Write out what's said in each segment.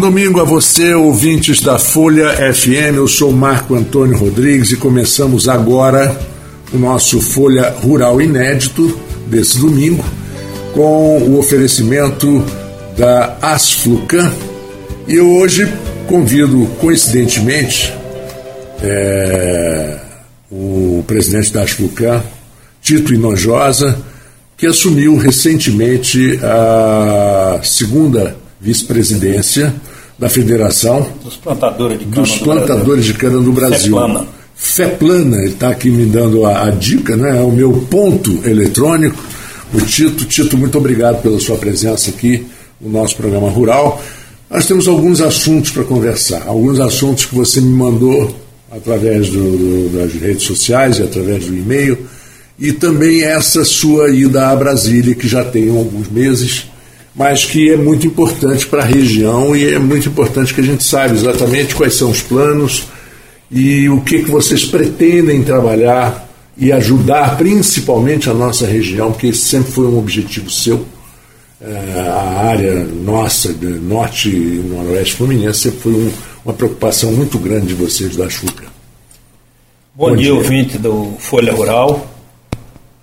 domingo a você, ouvintes da Folha FM. Eu sou Marco Antônio Rodrigues e começamos agora o nosso Folha Rural Inédito desse domingo com o oferecimento da Asflucan. E eu hoje convido, coincidentemente, é, o presidente da Asflucan, Tito Inojosa, que assumiu recentemente a segunda vice-presidência da Federação dos plantadores de cana, do, plantadores Brasil. De cana do Brasil. Feplana. Feplana, ele está aqui me dando a, a dica, né? É o meu ponto eletrônico. O Tito, Tito, muito obrigado pela sua presença aqui no nosso programa rural. Nós temos alguns assuntos para conversar, alguns assuntos que você me mandou através do, do, das redes sociais e através do e-mail, e também essa sua ida a Brasília, que já tem alguns meses, mas que é muito importante para a região e é muito importante que a gente saiba exatamente quais são os planos e o que, que vocês pretendem trabalhar e ajudar principalmente a nossa região, porque esse sempre foi um objetivo seu. É, a área nossa, norte e noroeste fluminense, sempre foi um, uma preocupação muito grande de vocês da Chuca. Bom, Bom dia, dia, ouvinte do Folha Rural.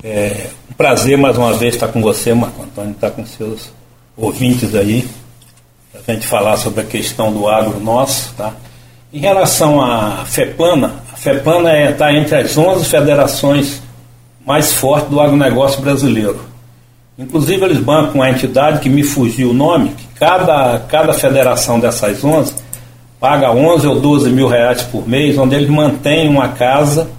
É um prazer mais uma vez estar com você, Marco Antônio, estar com seus ouvintes aí, para a gente falar sobre a questão do agro nosso. Tá? Em relação à FEPLANA, a FEPLANA está é, tá entre as 11 federações mais fortes do agronegócio brasileiro. Inclusive, eles bancam uma entidade que me fugiu o nome, que cada, cada federação dessas 11 paga 11 ou 12 mil reais por mês, onde eles mantêm uma casa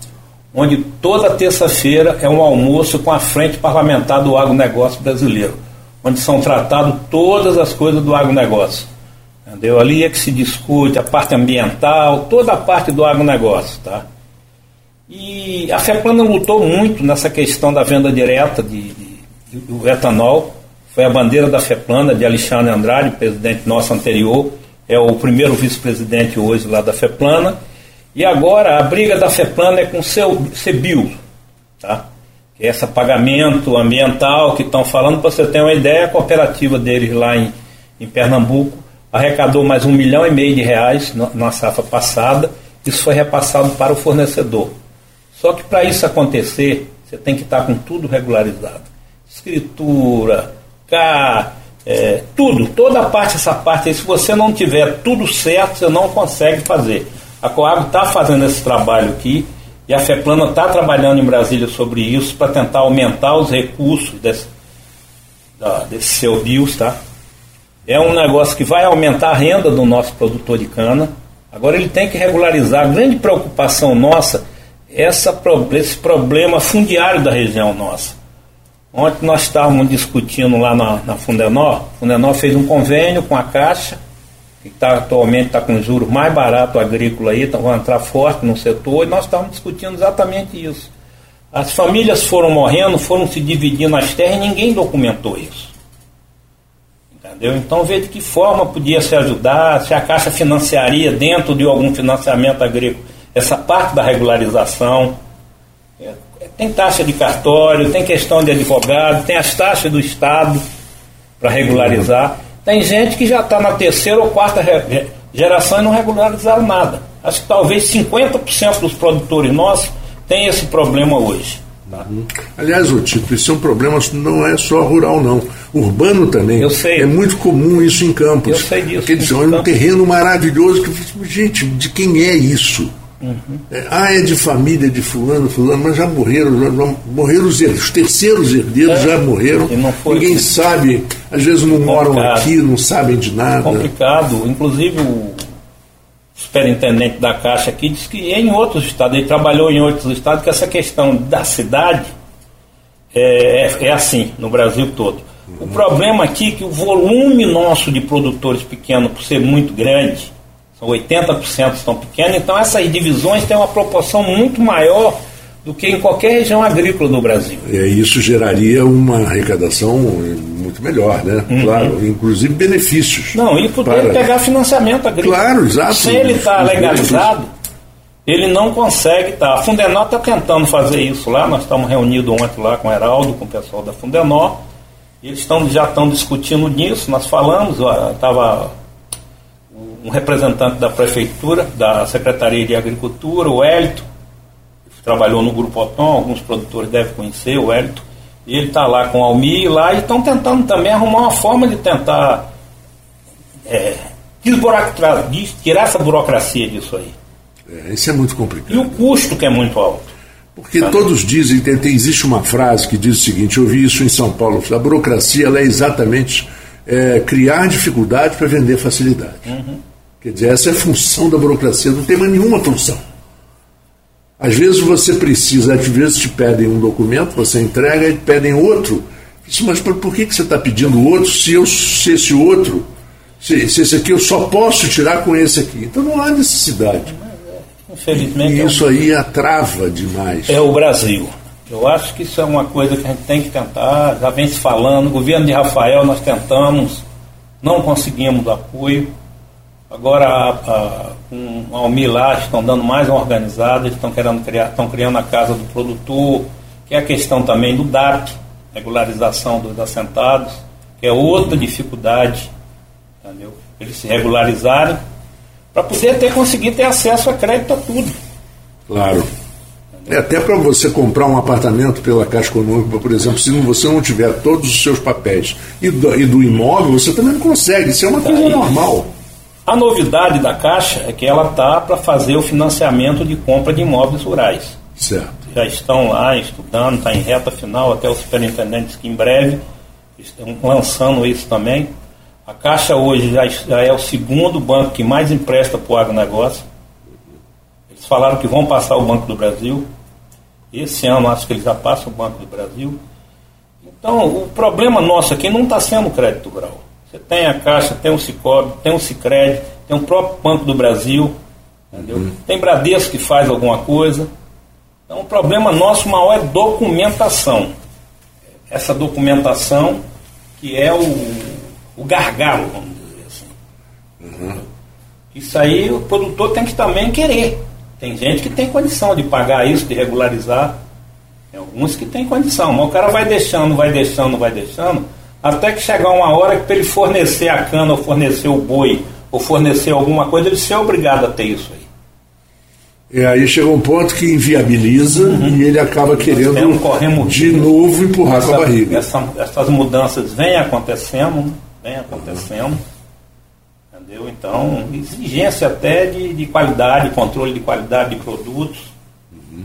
onde toda terça-feira é um almoço com a frente parlamentar do agronegócio brasileiro onde são tratadas todas as coisas do agronegócio. Entendeu? Ali é que se discute a parte ambiental, toda a parte do agronegócio. Tá? E a FEPLANA lutou muito nessa questão da venda direta de, de, de, do etanol. Foi a bandeira da FEPLANA, de Alexandre Andrade, presidente nosso anterior, é o primeiro vice-presidente hoje lá da FEPLANA. E agora a briga da FEPLANA é com o seu. Tá? Esse pagamento ambiental que estão falando, para você ter uma ideia, a cooperativa deles lá em, em Pernambuco arrecadou mais um milhão e meio de reais na, na safra passada, isso foi repassado para o fornecedor. Só que para isso acontecer, você tem que estar com tudo regularizado. Escritura, cá, é, tudo, toda a parte, essa parte aí, se você não tiver tudo certo, você não consegue fazer. A Coab está fazendo esse trabalho aqui, e a FEPLANA está trabalhando em Brasília sobre isso para tentar aumentar os recursos desse, da, desse seu BIOS, tá? É um negócio que vai aumentar a renda do nosso produtor de cana. Agora ele tem que regularizar. A grande preocupação nossa é essa, esse problema fundiário da região nossa. Ontem nós estávamos discutindo lá na, na Fundenor. A Fundenor fez um convênio com a Caixa que tá, atualmente está com juros mais barato agrícola aí, então vão entrar forte no setor, e nós estávamos discutindo exatamente isso. As famílias foram morrendo, foram se dividindo as terras e ninguém documentou isso. Entendeu? Então vê de que forma podia se ajudar, se a Caixa financiaria dentro de algum financiamento agrícola essa parte da regularização. É, tem taxa de cartório, tem questão de advogado, tem as taxas do Estado para regularizar. Tem gente que já está na terceira ou quarta geração e não regularizaram nada. Acho que talvez 50% dos produtores nossos têm esse problema hoje. Tá? Aliás, o Tito, isso é um problema não é só rural, não. Urbano também. Eu sei. É muito comum isso em campos. Eu sei disso. Quer dizer, é um terreno maravilhoso que gente, de quem é isso? Uhum. É, ah, é de família de fulano, fulano, mas já morreram, já, já morreram os, os terceiros herdeiros, é. já morreram. Ninguém assim. sabe, às vezes não moram aqui, não sabem de nada. Complicado. Inclusive o superintendente da Caixa aqui disse que em outros estados, ele trabalhou em outros estados, que essa questão da cidade é, é, é assim no Brasil todo. Uhum. O problema aqui é que o volume nosso de produtores pequenos, por ser muito grande, são 80% estão pequenos, então essas divisões têm uma proporção muito maior do que em qualquer região agrícola do Brasil. E isso geraria uma arrecadação muito melhor, né? Uhum. Claro, inclusive benefícios. Não, e poder para... pegar financiamento agrícola. Claro, exato. Se ele está legalizado, ele não consegue estar. Tá. A Fundenor está tentando fazer isso lá, nós estamos reunidos ontem lá com o Heraldo, com o pessoal da Fundenor. Eles estão, já estão discutindo nisso, nós falamos, estava um representante da prefeitura, da Secretaria de Agricultura, o Hélito, que trabalhou no Grupo Otom, alguns produtores devem conhecer o Hélito, e ele está lá com o Almir lá e estão tentando também arrumar uma forma de tentar é, tirar essa burocracia disso aí. É, isso é muito complicado. E o custo que é muito alto. Porque todos dizem, tem, tem, existe uma frase que diz o seguinte, eu ouvi isso em São Paulo, a burocracia é exatamente é, criar dificuldade para vender facilidade. Uhum. Quer dizer, essa é a função da burocracia, não tem mais nenhuma função. Às vezes você precisa, às vezes te pedem um documento, você entrega e pedem outro. Mas por, por que, que você está pedindo outro se, eu, se esse outro, se, se esse aqui eu só posso tirar com esse aqui? Então não há necessidade. Infelizmente. E isso aí atrava demais. É o Brasil. Eu acho que isso é uma coisa que a gente tem que tentar, já vem se falando. O governo de Rafael nós tentamos, não conseguimos apoio. Agora com a Almir lá estão dando mais uma organizada, estão querendo criar, estão criando a casa do produtor, que é a questão também do DAP, regularização dos assentados, que é outra dificuldade, entendeu? Eles se regularizarem para poder ter conseguir ter acesso a crédito a tudo. Claro. É até para você comprar um apartamento pela Caixa Econômica, por exemplo, se você não tiver todos os seus papéis e do, e do imóvel, você também não consegue. Isso é uma coisa normal. A novidade da Caixa é que ela está para fazer o financiamento de compra de imóveis rurais. Certo. Já estão lá estudando, está em reta final, até os superintendentes que em breve estão lançando isso também. A Caixa hoje já, já é o segundo banco que mais empresta para o agronegócio. Eles falaram que vão passar o Banco do Brasil. Esse ano acho que eles já passam o Banco do Brasil. Então, o problema nosso aqui não está sendo o crédito rural. Você tem a Caixa, tem o Cicobi, tem o Cicred, tem o próprio Banco do Brasil, entendeu? Uhum. Tem Bradesco que faz alguma coisa. Então, o problema nosso maior é documentação. Essa documentação que é o o gargalo, vamos dizer assim. Uhum. Isso aí o produtor tem que também querer. Tem gente que tem condição de pagar isso, de regularizar. Tem alguns que têm condição, mas o cara vai deixando, vai deixando, vai deixando, até que chegar uma hora que para ele fornecer a cana, ou fornecer o boi, ou fornecer alguma coisa, ele ser obrigado a ter isso aí. E aí chega um ponto que inviabiliza uhum. e ele acaba querendo de novo empurrar essa, com a barriga. Essa, essas mudanças vêm acontecendo, vem acontecendo. Entendeu? Então, exigência até de, de qualidade, controle de qualidade de produtos. Uhum.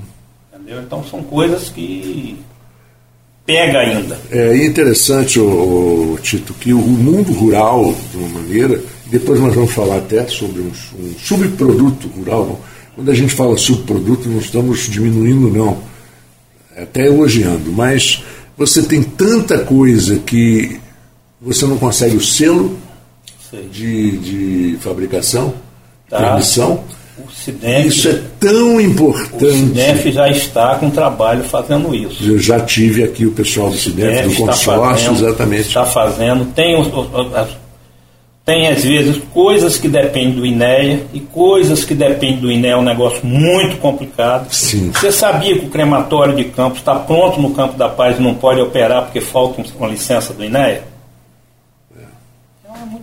Entendeu? Então são coisas que pega ainda. É interessante, o, Tito, que o mundo rural, de uma maneira, depois nós vamos falar até sobre um, um subproduto rural. Quando a gente fala subproduto, não estamos diminuindo, não, até elogiando, mas você tem tanta coisa que você não consegue o selo de, de fabricação, tá. permissão. Isso é tão importante. O CIDEF já está com trabalho fazendo isso. Eu já tive aqui o pessoal do CIDEF, do consórcio, fazendo, exatamente. Está fazendo. Tem, tem, às vezes, coisas que dependem do INEA e coisas que dependem do INEA é um negócio muito complicado. Sim. Você sabia que o crematório de Campos está pronto no Campo da Paz e não pode operar porque falta uma licença do INEA?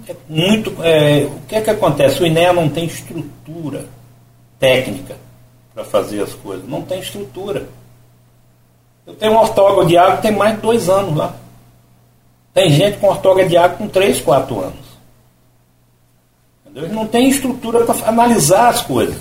é muito. É, o que é que acontece? O INEA não tem estrutura técnica para fazer as coisas. Não tem estrutura. Eu tenho um ortólogo de água que tem mais de dois anos lá. Tem gente com ortólogo de água com três, quatro anos. Entendeu? não tem estrutura para analisar as coisas.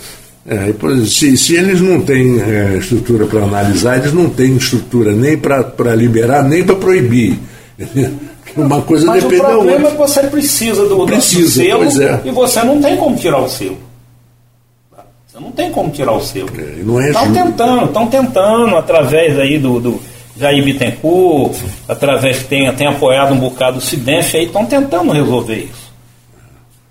É, se, se, eles não têm é, estrutura para analisar, eles não têm estrutura nem para liberar, nem para proibir. Uma coisa Mas depende da outra. o problema é que você precisa do, precisa, do selo é. e você não tem como tirar o selo. Não tem como tirar o selo. Estão é, tentando, estão tentando, através aí do, do Jair Bittencourt, através que tem, tem apoiado um bocado o Cidente aí, estão tentando resolver isso.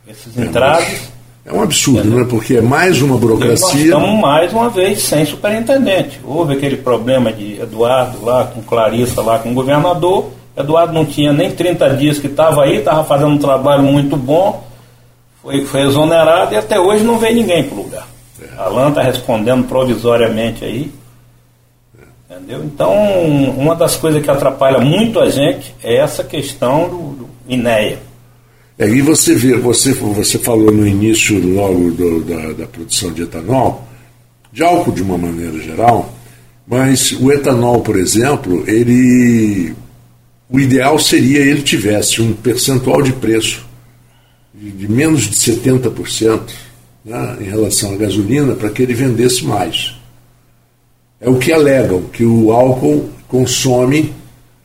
Esses é, entraves. É um absurdo, entendeu? né? Porque é mais uma burocracia. nós estamos mais uma vez sem superintendente. Houve aquele problema de Eduardo lá, com Clarissa lá, com o governador Eduardo não tinha nem 30 dias que estava aí, estava fazendo um trabalho muito bom, foi, foi exonerado e até hoje não veio ninguém para o lugar. É. Alan está respondendo provisoriamente aí. É. Entendeu? Então, uma das coisas que atrapalha muito a gente é essa questão do, do INEA. É, e você vê, você, você falou no início logo do, da, da produção de etanol, de álcool de uma maneira geral, mas o etanol, por exemplo, ele o ideal seria ele tivesse um percentual de preço de, de menos de 70% né, em relação à gasolina para que ele vendesse mais. É o que alegam, que o álcool consome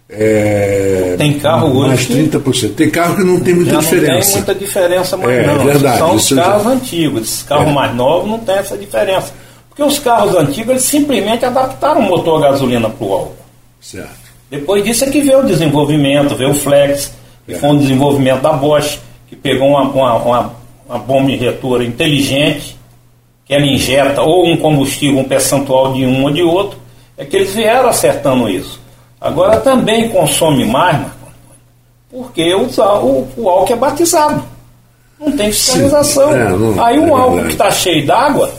é, tem carro mais hoje 30%. Tem carro que não tem muita já diferença. Não tem muita diferença mais é, não. É verdade, São os carros já... antigos. Esses carros é. mais novos não tem essa diferença. Porque os carros antigos eles simplesmente adaptaram o motor a gasolina para o álcool. Certo. Depois disso é que veio o desenvolvimento, veio o Flex, que é. foi um desenvolvimento da Bosch, que pegou uma, uma, uma, uma bomba injetora inteligente, que ela injeta ou um combustível, um percentual de um ou de outro, é que eles vieram acertando isso. Agora também consome mais, Marco porque o, o, o álcool é batizado. Não tem fiscalização. É, não, Aí um é álcool que está cheio d'água,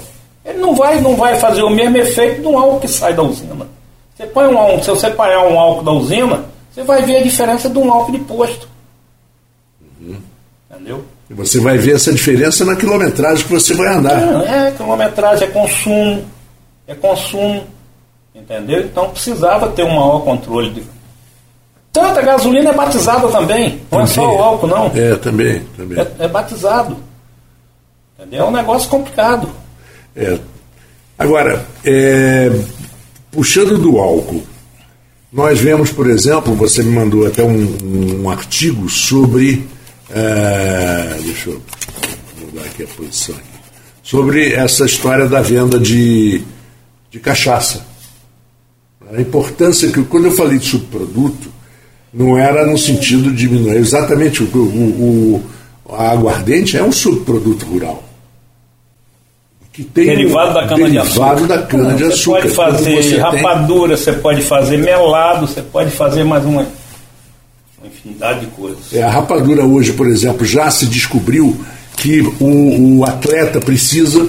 ele não vai, não vai fazer o mesmo efeito de um álcool que sai da usina. Você põe um, se você parar um álcool da usina, você vai ver a diferença de um álcool de posto. Uhum. Entendeu? Você vai ver essa diferença na quilometragem que você vai andar. É, é quilometragem, é consumo. É consumo. Entendeu? Então precisava ter um maior controle. De... Tanta gasolina é batizada também. Não é só o álcool, não. É, também. também. É, é batizado. Entendeu? É um negócio complicado. É. Agora, é, puxando do álcool, nós vemos, por exemplo, você me mandou até um, um artigo sobre. É, deixa eu mudar aqui a posição aqui. Sobre essa história da venda de, de cachaça. A importância que, quando eu falei de subproduto, não era no sentido de diminuir. Exatamente, o, o, o a aguardente é um subproduto rural. Que tem derivado um, da cana-de-açúcar. da cana-de-açúcar. Você pode fazer você rapadura, tem... você pode fazer melado, você pode fazer mais uma, uma infinidade de coisas. É, a rapadura hoje, por exemplo, já se descobriu que o, o atleta precisa,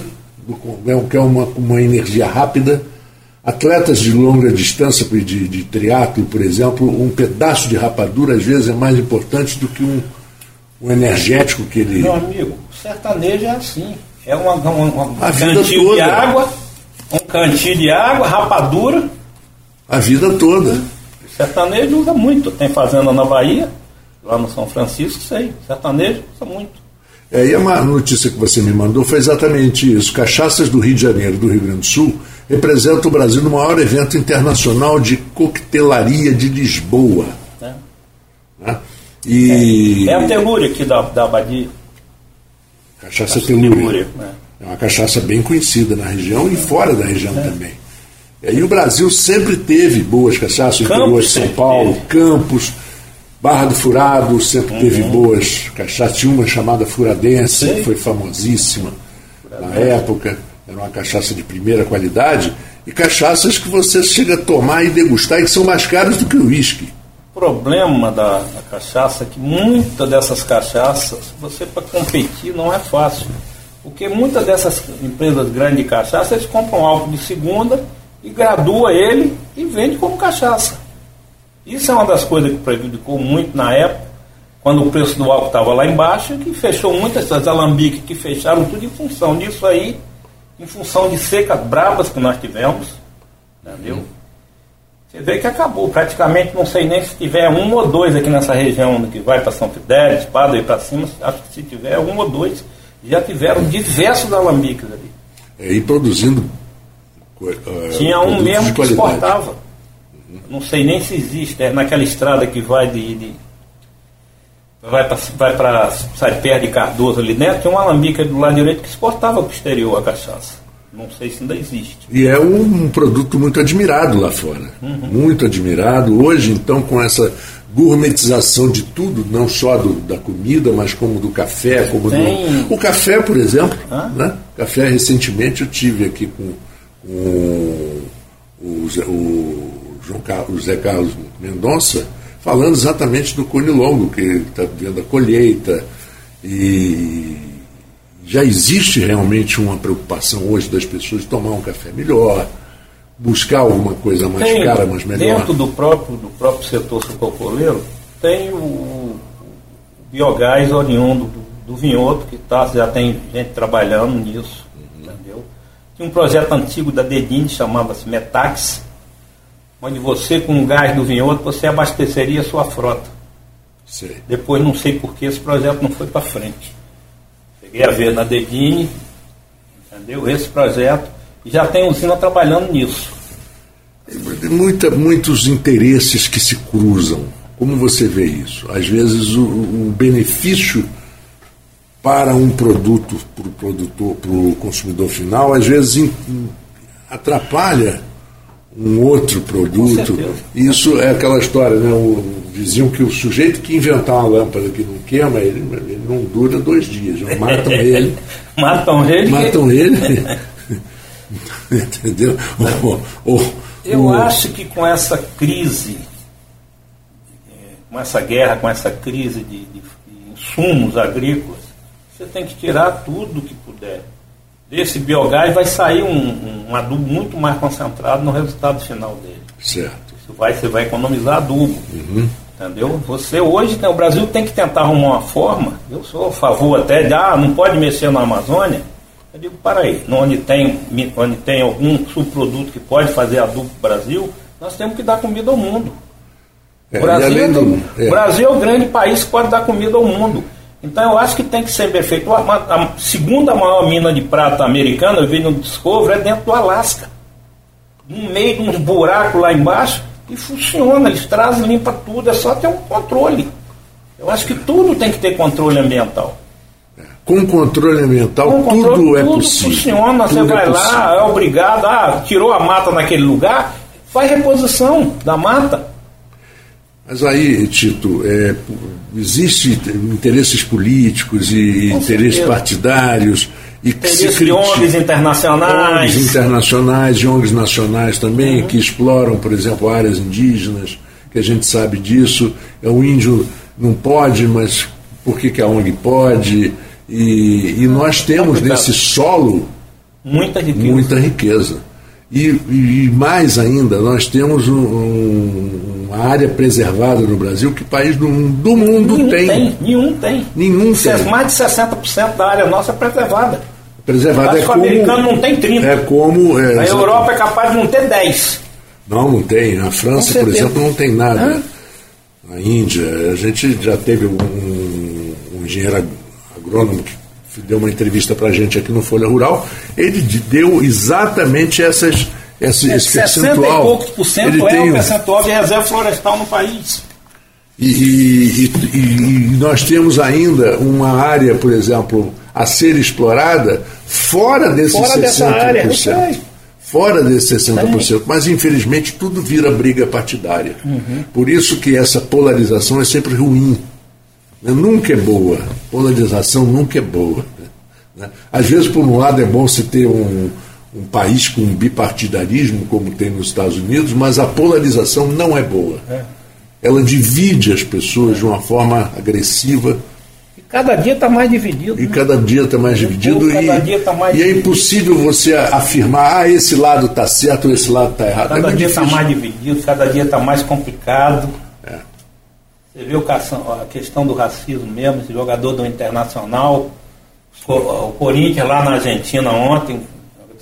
que é uma, uma energia rápida, Atletas de longa distância, de, de triatlo, por exemplo, um pedaço de rapadura às vezes é mais importante do que um, um energético que ele. Meu amigo, o sertanejo é assim. É uma, uma, uma de água, um cantinho de água, rapadura. A vida toda. Sertanejo usa muito. Tem fazenda na Bahia, lá no São Francisco, sei. Sertanejo usa muito. É, e a notícia que você me mandou foi exatamente isso. Cachaças do Rio de Janeiro do Rio Grande do Sul representa o Brasil no maior evento internacional de coquetelaria de Lisboa. É, né? e... é, é a telúria aqui da, da Abadia. Cachaça telúria. É. é uma cachaça bem conhecida na região e fora da região é. também. E o Brasil sempre teve boas cachaças, interior de São Paulo, teve. Campos, Barra do Furado sempre uhum. teve boas cachaças. Tinha uma chamada Furadense, que foi famosíssima na época era uma cachaça de primeira qualidade, e cachaças que você chega a tomar e degustar e que são mais caras do que o uísque. O problema da, da cachaça é que muitas dessas cachaças, você para competir não é fácil. Porque muitas dessas empresas grandes de cachaça, eles compram álcool de segunda e gradua ele e vende como cachaça. Isso é uma das coisas que prejudicou muito na época, quando o preço do álcool estava lá embaixo, que fechou muitas das alambiques que fecharam tudo em função disso aí em função de secas brabas que nós tivemos, entendeu? Você vê que acabou, praticamente não sei nem se tiver um ou dois aqui nessa região que vai para São Fidélis, Espada e para cima, acho que se tiver um ou dois, já tiveram diversos alambiques ali. É, e produzindo. Uh, Tinha um mesmo que exportava. Uhum. Não sei nem se existe, é naquela estrada que vai de, de vai para vai sai perto de Cardoso ali dentro, tem um alambique do lado direito que exportava para o exterior a cachaça. Não sei se ainda existe. E é um produto muito admirado lá fora. Uhum. Muito admirado. Hoje, então, com essa gourmetização de tudo, não só do, da comida, mas como do café, como Tem... do. O café, por exemplo. Né? Café, recentemente eu tive aqui com, com o, o, João Carlos, o Zé Carlos Mendonça falando exatamente do cone longo, que está vendo a colheita. E já existe realmente uma preocupação hoje das pessoas de tomar um café melhor, buscar alguma coisa mais tem, cara, mas melhor. Dentro do próprio, do próprio setor sucocoleiro, tem o, o biogás oriundo do, do vinhoto, que tá, já tem gente trabalhando nisso, uhum. entendeu? Tinha um projeto antigo da Dedin, chamava-se Metax, onde você, com o gás do vinhoto, você abasteceria a sua frota. Sei. Depois, não sei por que esse projeto não foi para frente. Cheguei a ver na Dedini, entendeu? Esse projeto, e já tem usina trabalhando nisso. Muita, muitos interesses que se cruzam. Como você vê isso? Às vezes o, o benefício para um produto, para o produtor, para o consumidor final, às vezes atrapalha um outro produto. Isso é aquela história, né? O, diziam que o sujeito que inventar uma lâmpada que não queima, ele, ele não dura dois dias. Matam ele. matam ele? Matam ele. Entendeu? Eu acho que com essa crise, com essa guerra, com essa crise de, de insumos agrícolas, você tem que tirar tudo que puder desse biogás vai sair um, um, adubo muito mais concentrado no resultado final dele. Certo. Isso vai, você vai economizar adubo. Uhum. Entendeu? Você hoje, o Brasil tem que tentar arrumar uma forma, eu sou a favor até de, ah, não pode mexer na Amazônia. Eu digo, para aí, onde tem, onde tem algum subproduto que pode fazer adubo para o Brasil, nós temos que dar comida ao mundo. É, Brasil, do, é. Brasil é o grande país que pode dar comida ao mundo. Então eu acho que tem que ser bem feito. A, segunda maior mina de prata americana, eu vi no Discovery, é dentro do Alasca. No meio de um buraco lá embaixo, e funciona, eles trazem, limpa tudo, é só ter um controle. Eu acho que tudo tem que ter controle ambiental. Com controle ambiental, Com controle, tudo é tudo possível. funciona, tudo você vai é lá, é obrigado, ah, tirou a mata naquele lugar, faz reposição da mata. Mas aí, Tito, é, existe interesses políticos e Com interesses certeza. partidários e que se critica, de ONGs internacionais. ONGs internacionais e ONGs nacionais também, uhum. que exploram, por exemplo, áreas indígenas, que a gente sabe disso. É, o índio não pode, mas por que, que a ONG pode? E, e nós temos nesse solo muita riqueza. Muita riqueza. E, e, mais ainda, nós temos um, um, uma área preservada no Brasil que país do, do mundo nenhum tem. tem. Nenhum tem. Nenhum tem. Mais de 60% da área nossa é preservada. Preservada é como, o americano não tem 30%. É como. É, a Europa é capaz de não ter 10%. Não, não tem. A França, por exemplo, não tem nada. Hã? A Índia, a gente já teve um, um engenheiro agrônomo que deu uma entrevista para a gente aqui no Folha Rural, ele deu exatamente essas, esse, é, esse percentual. e poucos por cento ele é tem... o percentual de reserva florestal no país. E, e, e, e, nós temos ainda uma área, por exemplo, a ser explorada fora desses fora 60%. Dessa área, fora desses 60%. Mas, infelizmente, tudo vira briga partidária. Uhum. Por isso que essa polarização é sempre ruim. Né? Nunca é boa. Polarização nunca é boa. Né? Às vezes, por um lado, é bom se ter um, um país com um bipartidarismo, como tem nos Estados Unidos, mas a polarização não é boa. É. Ela divide as pessoas de uma forma agressiva. E cada dia está mais dividido. E né? cada dia está mais dividido. e, tá mais e é impossível você afirmar, ah, esse lado está certo, esse lado está errado. Cada é dia está mais dividido, cada dia está mais complicado. É. Você vê a questão do racismo mesmo, esse jogador do Internacional o Corinthians lá na Argentina ontem,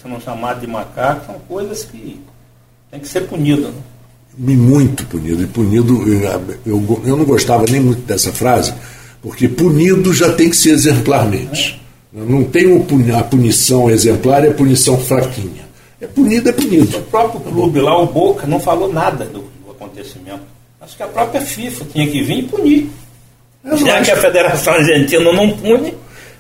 sendo chamado de macaco, são coisas que tem que ser punido. Né? Muito punido. E punido, eu, eu, eu, não gostava nem muito dessa frase, porque punido já tem que ser exemplarmente. É. Não tem a punição exemplar, é a punição fraquinha. É punido, é punido. O próprio clube lá, o Boca, não falou nada do, do acontecimento. Acho que a própria FIFA tinha que vir e punir. Já que a Federação Argentina não pune,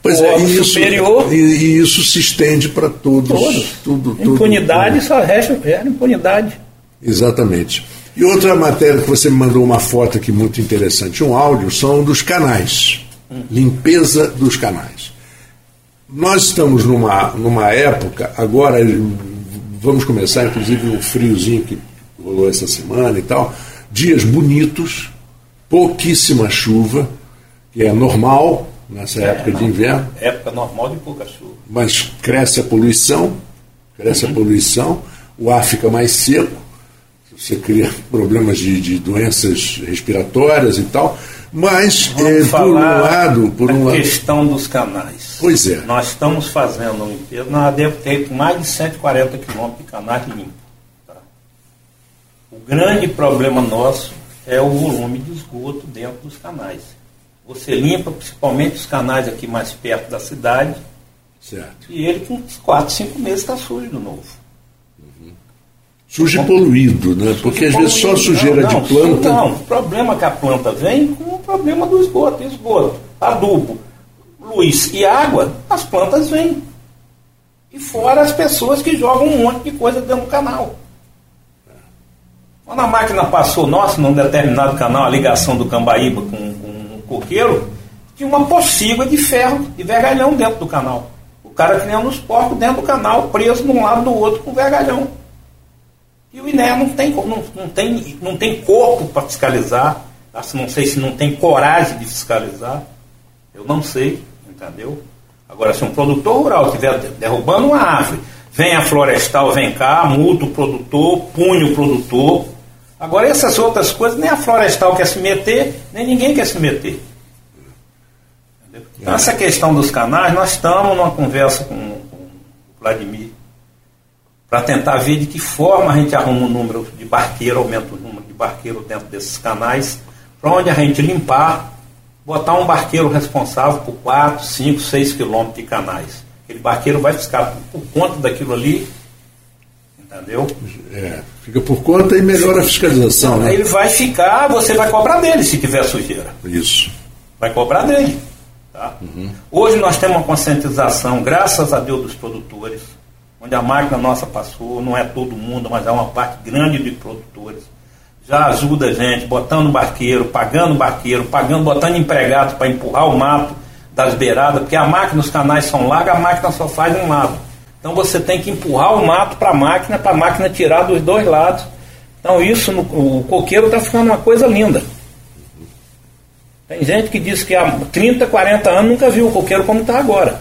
Pois é, e isso, superior. E, e, isso se estende para todos. Todos. Tudo, tudo, impunidade tudo. só resta era impunidade. Exatamente. E outra matéria que você me mandou uma foto aqui muito interessante, um áudio, são dos canais. Limpeza dos canais. Nós estamos numa, numa época, agora vamos começar, inclusive o friozinho que rolou essa semana e tal, dias bonitos, pouquíssima chuva, que é normal, nessa é, época de inverno. Época normal de pouca chuva. Mas cresce a poluição, cresce uhum. a poluição, o ar fica mais seco. você cria problemas de, de doenças respiratórias e tal. Mas, é, por um lado. Por um a questão dos canais. Pois é. Nós estamos fazendo limpeza, nós devemos ter mais de 140 quilômetros de canais limpos. Tá? O grande problema nosso é o volume de esgoto dentro dos canais. Você limpa principalmente os canais aqui mais perto da cidade. Certo. E ele com 4, 5 meses está sujo de novo. Sujo e poluído, né? Porque às vezes só sujeira não, não, de planta. Não, o problema que a planta vem com o problema do esgoto. Esgoto, adubo, luz e água, as plantas vêm. E fora as pessoas que jogam um monte de coisa dentro do canal. Quando a máquina passou, nossa, num determinado canal, a ligação do Cambaíba com, coqueiro, tinha uma pocilga de ferro, de vergalhão dentro do canal. O cara criando os porcos dentro do canal, preso de um lado do outro com vergalhão. E o INEA não tem, não, não tem, não tem corpo para fiscalizar. Não sei se não tem coragem de fiscalizar. Eu não sei, entendeu? Agora, se um produtor rural estiver derrubando uma árvore, vem a florestal, vem cá, multa o produtor, pune o produtor. Agora, essas outras coisas, nem a florestal quer se meter, nem ninguém quer se meter. Então, essa questão dos canais, nós estamos numa conversa com, com o Vladimir para tentar ver de que forma a gente arruma o número de barqueiro, aumenta o número de barqueiro dentro desses canais, para onde a gente limpar, botar um barqueiro responsável por 4, 5, 6 quilômetros de canais. Aquele barqueiro vai ficar por conta daquilo ali, entendeu? É, fica por conta e melhora a fiscalização, né? Ele vai ficar, você vai cobrar dele se tiver sujeira. Isso. Vai cobrar dele. Tá? Uhum. Hoje nós temos uma conscientização, graças a Deus, dos produtores onde a máquina nossa passou, não é todo mundo, mas é uma parte grande de produtores. Já ajuda a gente, botando barqueiro, pagando barqueiro, pagando, botando empregados para empurrar o mato das beiradas, porque a máquina, os canais são largos, a máquina só faz um lado. Então você tem que empurrar o mato para a máquina, para a máquina tirar dos dois lados. Então isso, no, o coqueiro está ficando uma coisa linda. Tem gente que diz que há 30, 40 anos nunca viu o coqueiro como está agora.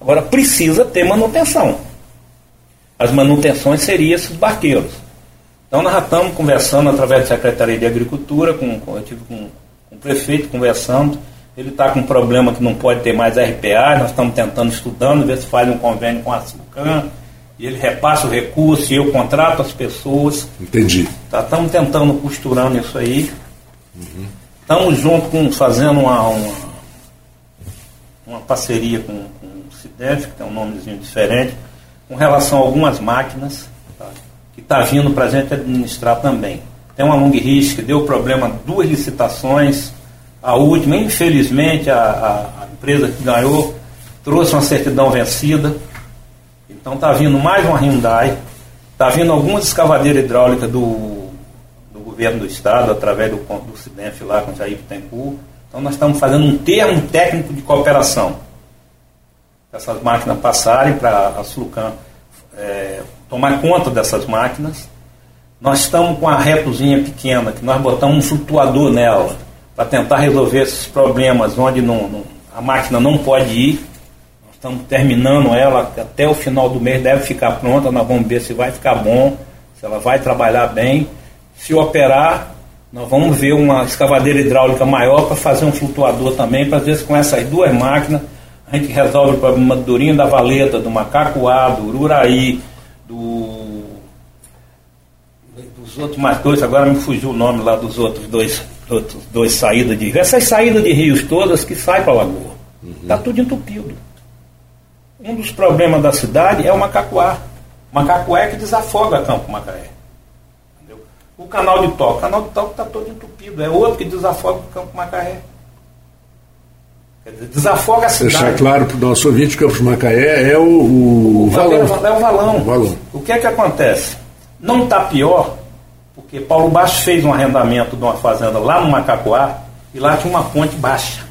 Agora precisa ter manutenção as manutenções seriam esses barqueiros. Então nós já estamos conversando através da Secretaria de Agricultura, com, eu tive com, com o prefeito conversando, ele está com um problema que não pode ter mais RPA, nós estamos tentando, estudando, ver se faz um convênio com a SUCAM, e ele repassa o recurso e eu contrato as pessoas. Entendi. Tá, estamos tentando, costurando isso aí. Uhum. Estamos junto com, fazendo uma, uma, uma parceria com, com o CIDEF, que tem um nomezinho diferente, com relação a algumas máquinas tá, que está vindo para a gente administrar também. Tem uma long que deu problema duas licitações. A última, infelizmente, a, a, empresa que ganhou trouxe uma certidão vencida. Então está vindo mais uma Hyundai, está vindo algumas escavadeiras hidráulicas do, do governo do estado, através do, do CIDENF lá com o Jair Bittencourt. Então nós estamos fazendo um termo técnico de cooperação essas máquinas passarem para a Sulucan é, tomar conta dessas máquinas. Nós estamos com a retozinha pequena, que nós botamos um flutuador nela, para tentar resolver esses problemas onde não, não, a máquina não pode ir. Nós estamos terminando ela, até o final do mês deve ficar pronta, nós vamos ver se vai ficar bom, se ela vai trabalhar bem. Se operar, nós vamos ver uma escavadeira hidráulica maior para fazer um flutuador também, para ver se com essas duas máquinas a gente resolve o problema do Durinho da Valeta, do Macacuá, do Ururaí, do, dos outros mais dois, agora me fugiu o nome lá dos outros dois, dois saídas de rio. Essas saídas de rios todas que saem para a lagoa. Está uhum. tudo entupido. Um dos problemas da cidade é o Macacuá. O Macacuá é que desafoga Campo Macaé. Entendeu? O canal de toque. O canal de toque está todo entupido. É outro que desafoga o Campo Macaé desafoga a cidade. Deixar claro para o nosso ouvinte que o Macaé é o, o, o valão. É o valão. o valão. O que é que acontece? Não está pior, porque Paulo Baixo fez um arrendamento de uma fazenda lá no Macacoá e lá tinha uma ponte baixa.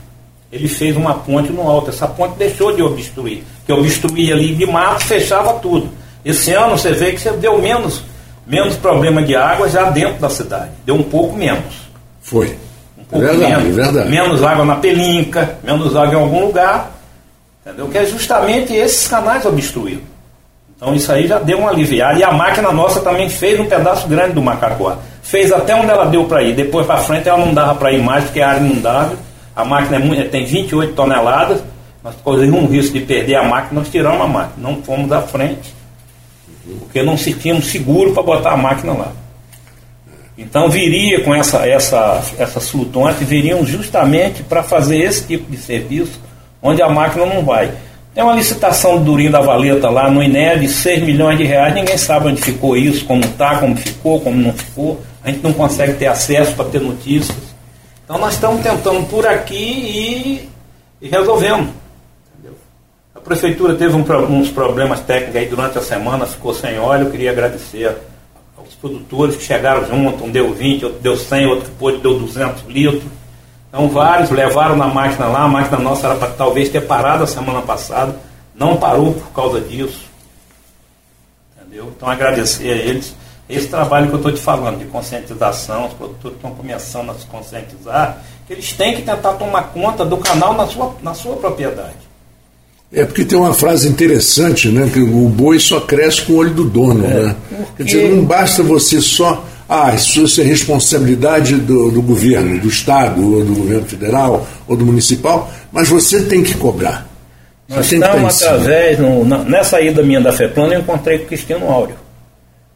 Ele fez uma ponte no alto. Essa ponte deixou de obstruir. Que obstruía ali de mato, fechava tudo. Esse ano você vê que você deu menos, menos problema de água já dentro da cidade. Deu um pouco menos. Foi pouco verdade, menos, verdade. menos água na pelinca, menos água em algum lugar, entendeu? Que é justamente esses canais obstruídos. Então isso aí já deu uma aliviada. E a máquina nossa também fez um pedaço grande do Macacoá. Fez até onde ela deu para ir. Depois para frente ela não dava para ir mais, porque a área não dava. A máquina é muito, tem 28 toneladas. Nós corremos um risco de perder a máquina, nós tiramos a máquina. Não fomos à frente, porque não se tínhamos seguro para botar a máquina lá. Então viria com essa, essa, essas flutuantes, viriam justamente para fazer esse tipo de serviço, onde a máquina não vai. Tem uma licitação do Durinho da Valeta lá no INE de 6 milhões de reais, ninguém sabe onde ficou isso, como está, como ficou, como não ficou. A gente não consegue ter acesso para ter notícias. Então nós estamos tentando por aqui e, e resolvemos. Entendeu? A prefeitura teve um, uns problemas técnicos aí durante a semana, ficou sem óleo. Eu queria agradecer aos produtores que chegaram junto, um deu 20, outro deu 100, outro pôde deu 200 litros. Então vários levaram na máquina lá, a máquina nossa era para talvez ter parado a semana passada, não parou por causa disso. Entendeu? Então agradecer a eles. Esse trabalho que eu estou te falando, de conscientização, os produtores estão começando a se conscientizar, que eles têm que tentar tomar conta do canal na sua, na sua propriedade. É porque tem uma frase interessante, né? Que o boi só cresce com o olho do dono, é, né? Porque... Quer dizer, não basta você só ah, isso é responsabilidade do, do, governo, do Estado, ou do governo federal, ou do municipal, mas você tem que cobrar. Nós estamos através, no, nessa ida minha da FEPLAN, eu encontrei com o Cristiano Áureo.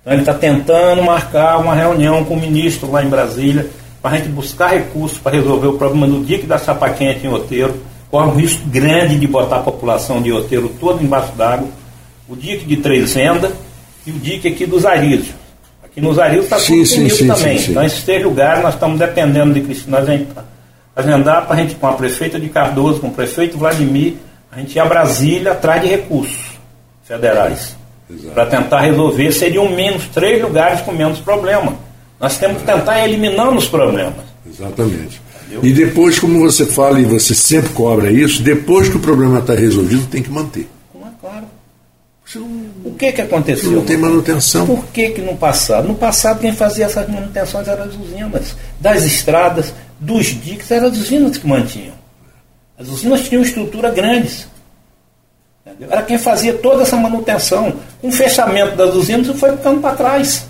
Então ele está tentando marcar uma reunião com o ministro lá em Brasília, para a gente buscar recursos para resolver o problema do dique da Chapa Quente em Oteiro, corre um risco grande de botar a população de Oteiro toda embaixo d'água, o dique de Três Vendas e o dique aqui dos Arízios. Aqui nos Arilhos está tudo sim, sim, também. Sim, então, esses três lugares nós estamos dependendo de Cristina agendar para a gente, com a prefeita de Cardoso, com o prefeito Vladimir, a gente ir a Brasília atrás de recursos federais. Para tentar resolver, seriam menos três lugares com menos problema. Nós temos que tentar eliminando os problemas. Exatamente. Entendeu? E depois, como você fala e você sempre cobra isso, depois que o problema está resolvido, tem que manter. Claro. O que que aconteceu? Não tem manutenção. Por que que no passado? No passado quem fazia essas manutenções eram as usinas. Das estradas, dos diques, eram as usinas que mantinham. As usinas tinham estrutura grandes. Entendeu? Era quem fazia toda essa manutenção. Com o fechamento das usinas, foi ficando para trás.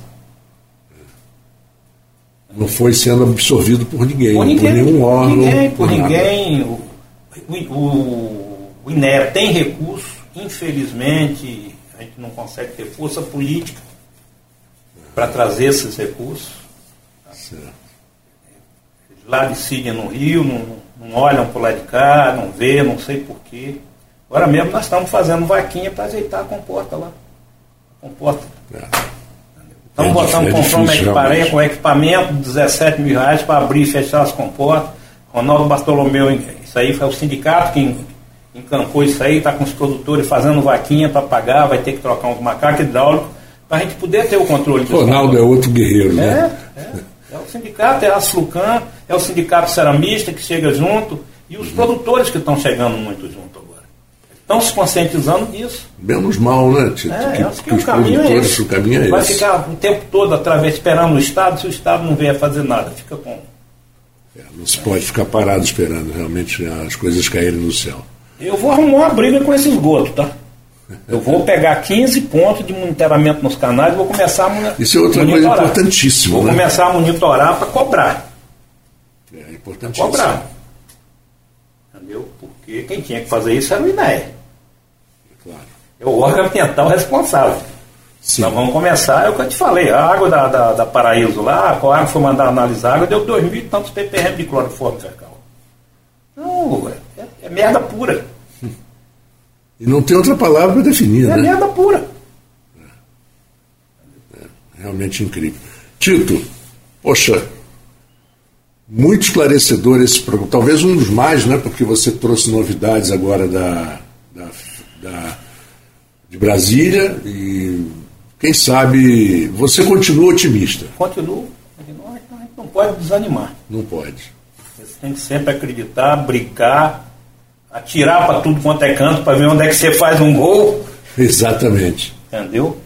Não foi sendo absorvido por ninguém, por, ninguém, por nenhum órgão. Ninguém, por, por ninguém. O, o, o INEA tem recurso, infelizmente a gente não consegue ter força política para trazer esses recursos. Eles lá decidem no Rio, não, não olham para lá de cá, não vê, não sei porquê. Agora mesmo nós estamos fazendo vaquinha para ajeitar a comporta lá. A comporta. É. Estamos é botando, é comprando uma equiparia com equipamento de 17 mil reais para abrir e fechar as comportas. Ronaldo Bartolomeu, isso aí foi o sindicato que encampou isso aí, está com os produtores fazendo vaquinha para pagar, vai ter que trocar uns macacos hidráulicos, para a gente poder ter o controle. Ronaldo é outro guerreiro, né? É, é, é o sindicato, é a Asflucan, é o sindicato ceramista que chega junto, e os uhum. produtores que estão chegando muito junto agora. Estão se conscientizando disso. Menos mal, né, Tito? É, que, que, que o, caminho é esse. o caminho é Vai esse. ficar o tempo todo através esperando o Estado, se o Estado não vier fazer nada, fica com. É, não se pode ficar parado esperando realmente as coisas caírem no céu. Eu vou arrumar uma briga com esse esgoto, tá? Eu vou pegar 15 pontos de monitoramento nos canais e vou começar a monitorar. Isso é outra monitorar. coisa importantíssima. Vou né? começar a monitorar para cobrar. É importantíssimo. Cobrar. Entendeu? Porque quem tinha que fazer isso era o INEA. Claro. É o órgão ambiental responsável. Sim. Nós vamos começar, é o que eu te falei, a água da, da, da Paraíso lá, a água foi mandar analisar a água, deu 2 mil e tantos ppm de cloroforme fecal. Não, é, é merda pura. E não tem outra palavra para definir, é né? É merda pura. É, é, realmente incrível. Tito, poxa, muito esclarecedor esse programa. Talvez um dos mais, né? Porque você trouxe novidades agora da, da, da de Brasília e quem sabe você continua otimista. Continuo, continuo, a gente não pode desanimar. Não pode. Você tem que sempre acreditar, brincar, atirar para tudo quanto é canto para ver onde é que você faz um gol. Exatamente. Entendeu?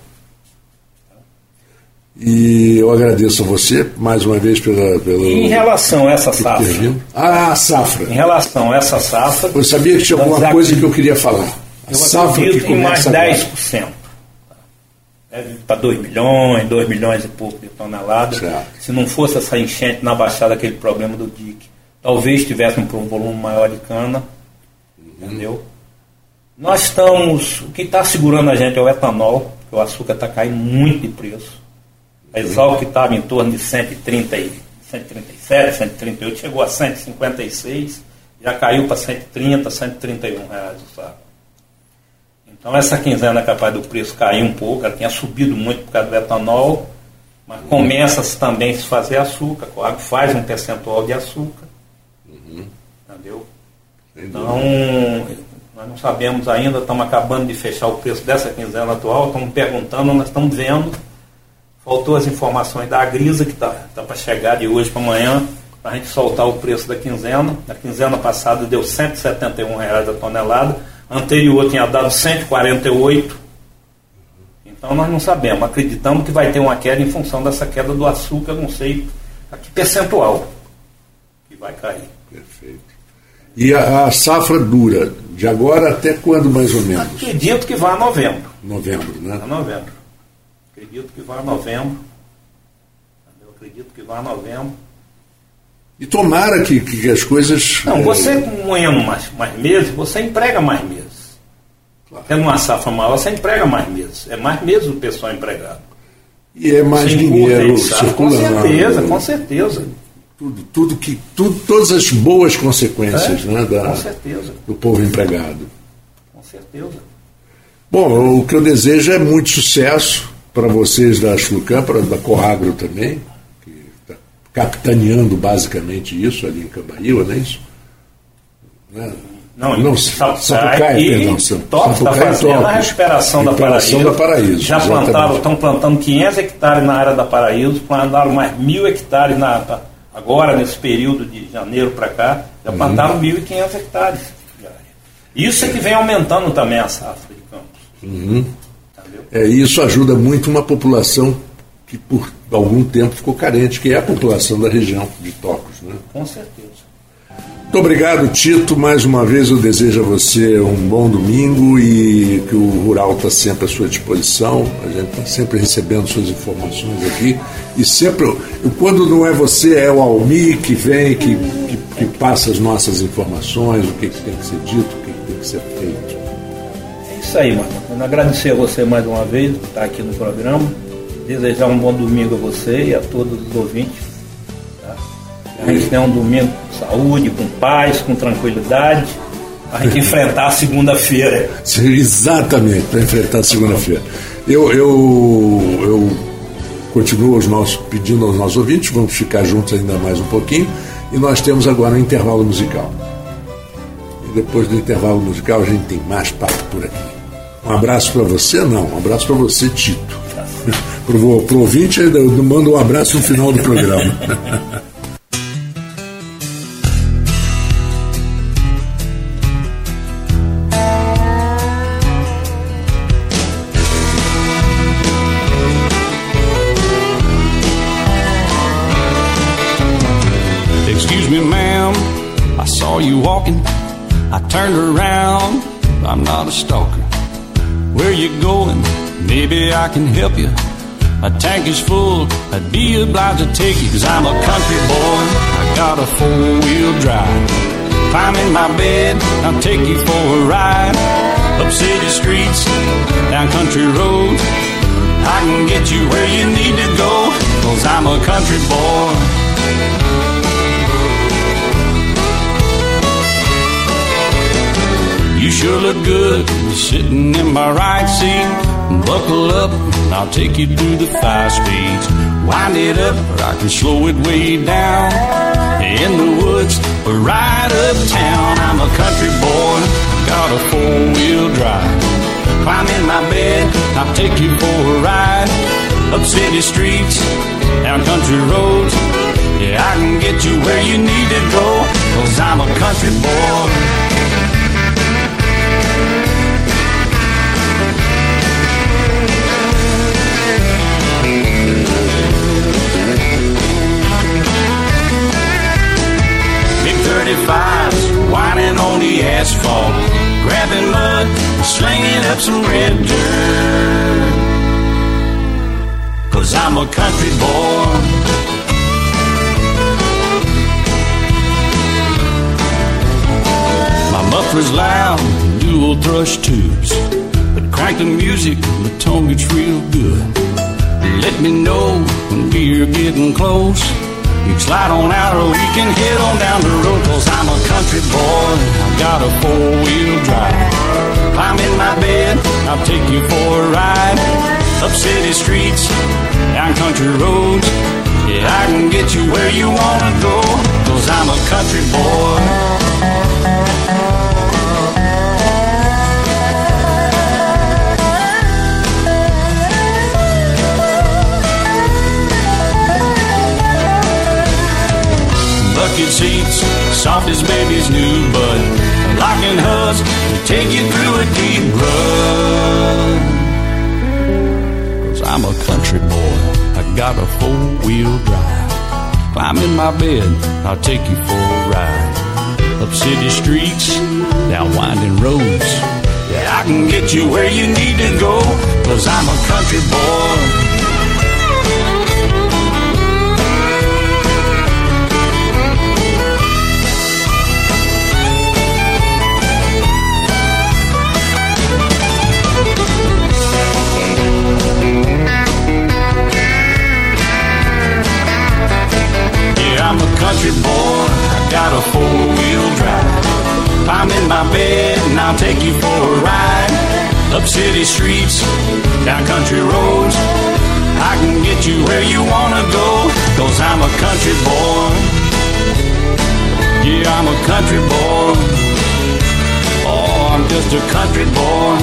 E eu agradeço a você mais uma vez pela. pela em relação a essa safra. Ah, a safra. Em relação a essa safra. Eu sabia que tinha alguma coisa que eu queria falar. A eu safra que começa em mais 10%. Agora. deve para 2 milhões, 2 milhões e pouco de toneladas. Se não fosse essa enchente na Baixada, aquele problema do dique, talvez tivéssemos um volume maior de cana. Entendeu? Nós estamos, o que está segurando a gente é o etanol, porque o açúcar está caindo muito de preço. A Exalc que estava em torno de 130 e 137, 138, chegou a 156, já caiu para 130, 131 reais o saco. Então essa quinzena é capaz do preço cair um pouco, ela tinha subido muito por causa do etanol, mas começa-se também a se fazer açúcar, a Coag faz um percentual de açúcar. Uhum. Entendeu? Então, nós não sabemos ainda, estamos acabando de fechar o preço dessa quinzena atual, estamos perguntando, nós estamos vendo Faltou as informações da Agrisa, que está tá para chegar de hoje para amanhã, para a gente soltar o preço da quinzena. A quinzena passada deu 171 reais a tonelada, anterior tinha dado 148. Então nós não sabemos, acreditamos que vai ter uma queda em função dessa queda do açúcar, não sei a que percentual que vai cair. Perfeito. E a, a, safra dura, de agora até quando mais ou menos? Acredito que vai a novembro. Novembro, né? A novembro. Acredito que vai a novembro. Eu acredito que vai a novembro. E tomara que, que as coisas. Não, você moendo mais, mais meses, você emprega mais meses. Claro. Tendo uma safra maior, você emprega mais meses. É mais meses o pessoal empregado. E é mais Sem dinheiro circulando. Com certeza, com certeza. Tudo, tudo que, tudo, todas as boas consequências é, né, da, do povo empregado. Com certeza. Bom, o que eu desejo é muito sucesso para vocês da Chlucan, para da Coragro também, que está capitaneando basicamente isso ali em Cambaíba, não é isso? Não, não, não Sapucaia, e perdão, Topos está fazendo a recuperação, da Paraíso. Da Paraíso já plantaram, estão plantando 500 hectares na área da Paraíso, plantaram mais mil hectares na, agora nesse período de janeiro para cá, já uhum. plantaram 1.500 hectares. Isso é que vem aumentando também a safra de campos. Uhum. É, isso ajuda muito uma população que por algum tempo ficou carente, que é a população da região de Tocos. Né? Com certeza. Muito obrigado, Tito. Mais uma vez eu desejo a você um bom domingo e que o Rural está sempre à sua disposição. A gente está sempre recebendo suas informações aqui. E sempre, quando não é você, é o Almi que vem, que, que, que passa as nossas informações, o que, que tem que ser dito, o que, tem que ser feito isso aí, mano. Agradecer a você mais uma vez por estar aqui no programa. Desejar um bom domingo a você e a todos os ouvintes. Tá? A gente tem um domingo com saúde, com paz, com tranquilidade. A gente enfrentar a segunda-feira. Exatamente, para enfrentar a segunda-feira. Eu, eu, eu continuo aos nossos, pedindo aos nossos ouvintes, vamos ficar juntos ainda mais um pouquinho. E nós temos agora um intervalo musical. E depois do intervalo musical a gente tem mais papo por aqui. Um abraço para você, não, um abraço para você, Tito. Para o ouvinte, eu mando um abraço no final do programa. turned around, I'm not a stalker. Where you going? Maybe I can help you. My tank is full, I'd be obliged to take you, cause I'm a country boy. I got a four wheel drive. Climb in my bed, I'll take you for a ride. Up city streets, down country roads. I can get you where you need to go, cause I'm a country boy. You sure look good sitting in my right seat. Buckle up, I'll take you through the five speeds. Wind it up, or I can slow it way down. In the woods, or right uptown. I'm a country boy, got a four wheel drive. Climb in my bed, I'll take you for a ride. Up city streets, down country roads. Yeah, I can get you where you need to go, cause I'm a country boy. On the asphalt, grabbing mud, slinging up some red dirt. cause I'm a country boy. My muffler's loud, dual thrush tubes, but crank the music, the tone gets real good. Let me know when we're getting close. You slide on out or we can head on down the road Cause I'm a country boy, I've got a four-wheel drive. Climb in my bed, I'll take you for a ride. Up city streets, down country roads. Yeah, I can get you where you wanna go Cause I'm a country boy take you through a deep rut. Cause I'm a country boy, I got a four wheel drive. Climb in my bed, I'll take you for a ride. Up city streets, down winding roads. Yeah, I can get you where you need to go. Cause I'm a country boy. Got a four-wheel drive. I'm in my bed and I'll take you for a ride. Up city streets, down country roads. I can get you where you wanna go, cause I'm a country boy. Yeah, I'm a country boy. Oh, I'm just a country boy.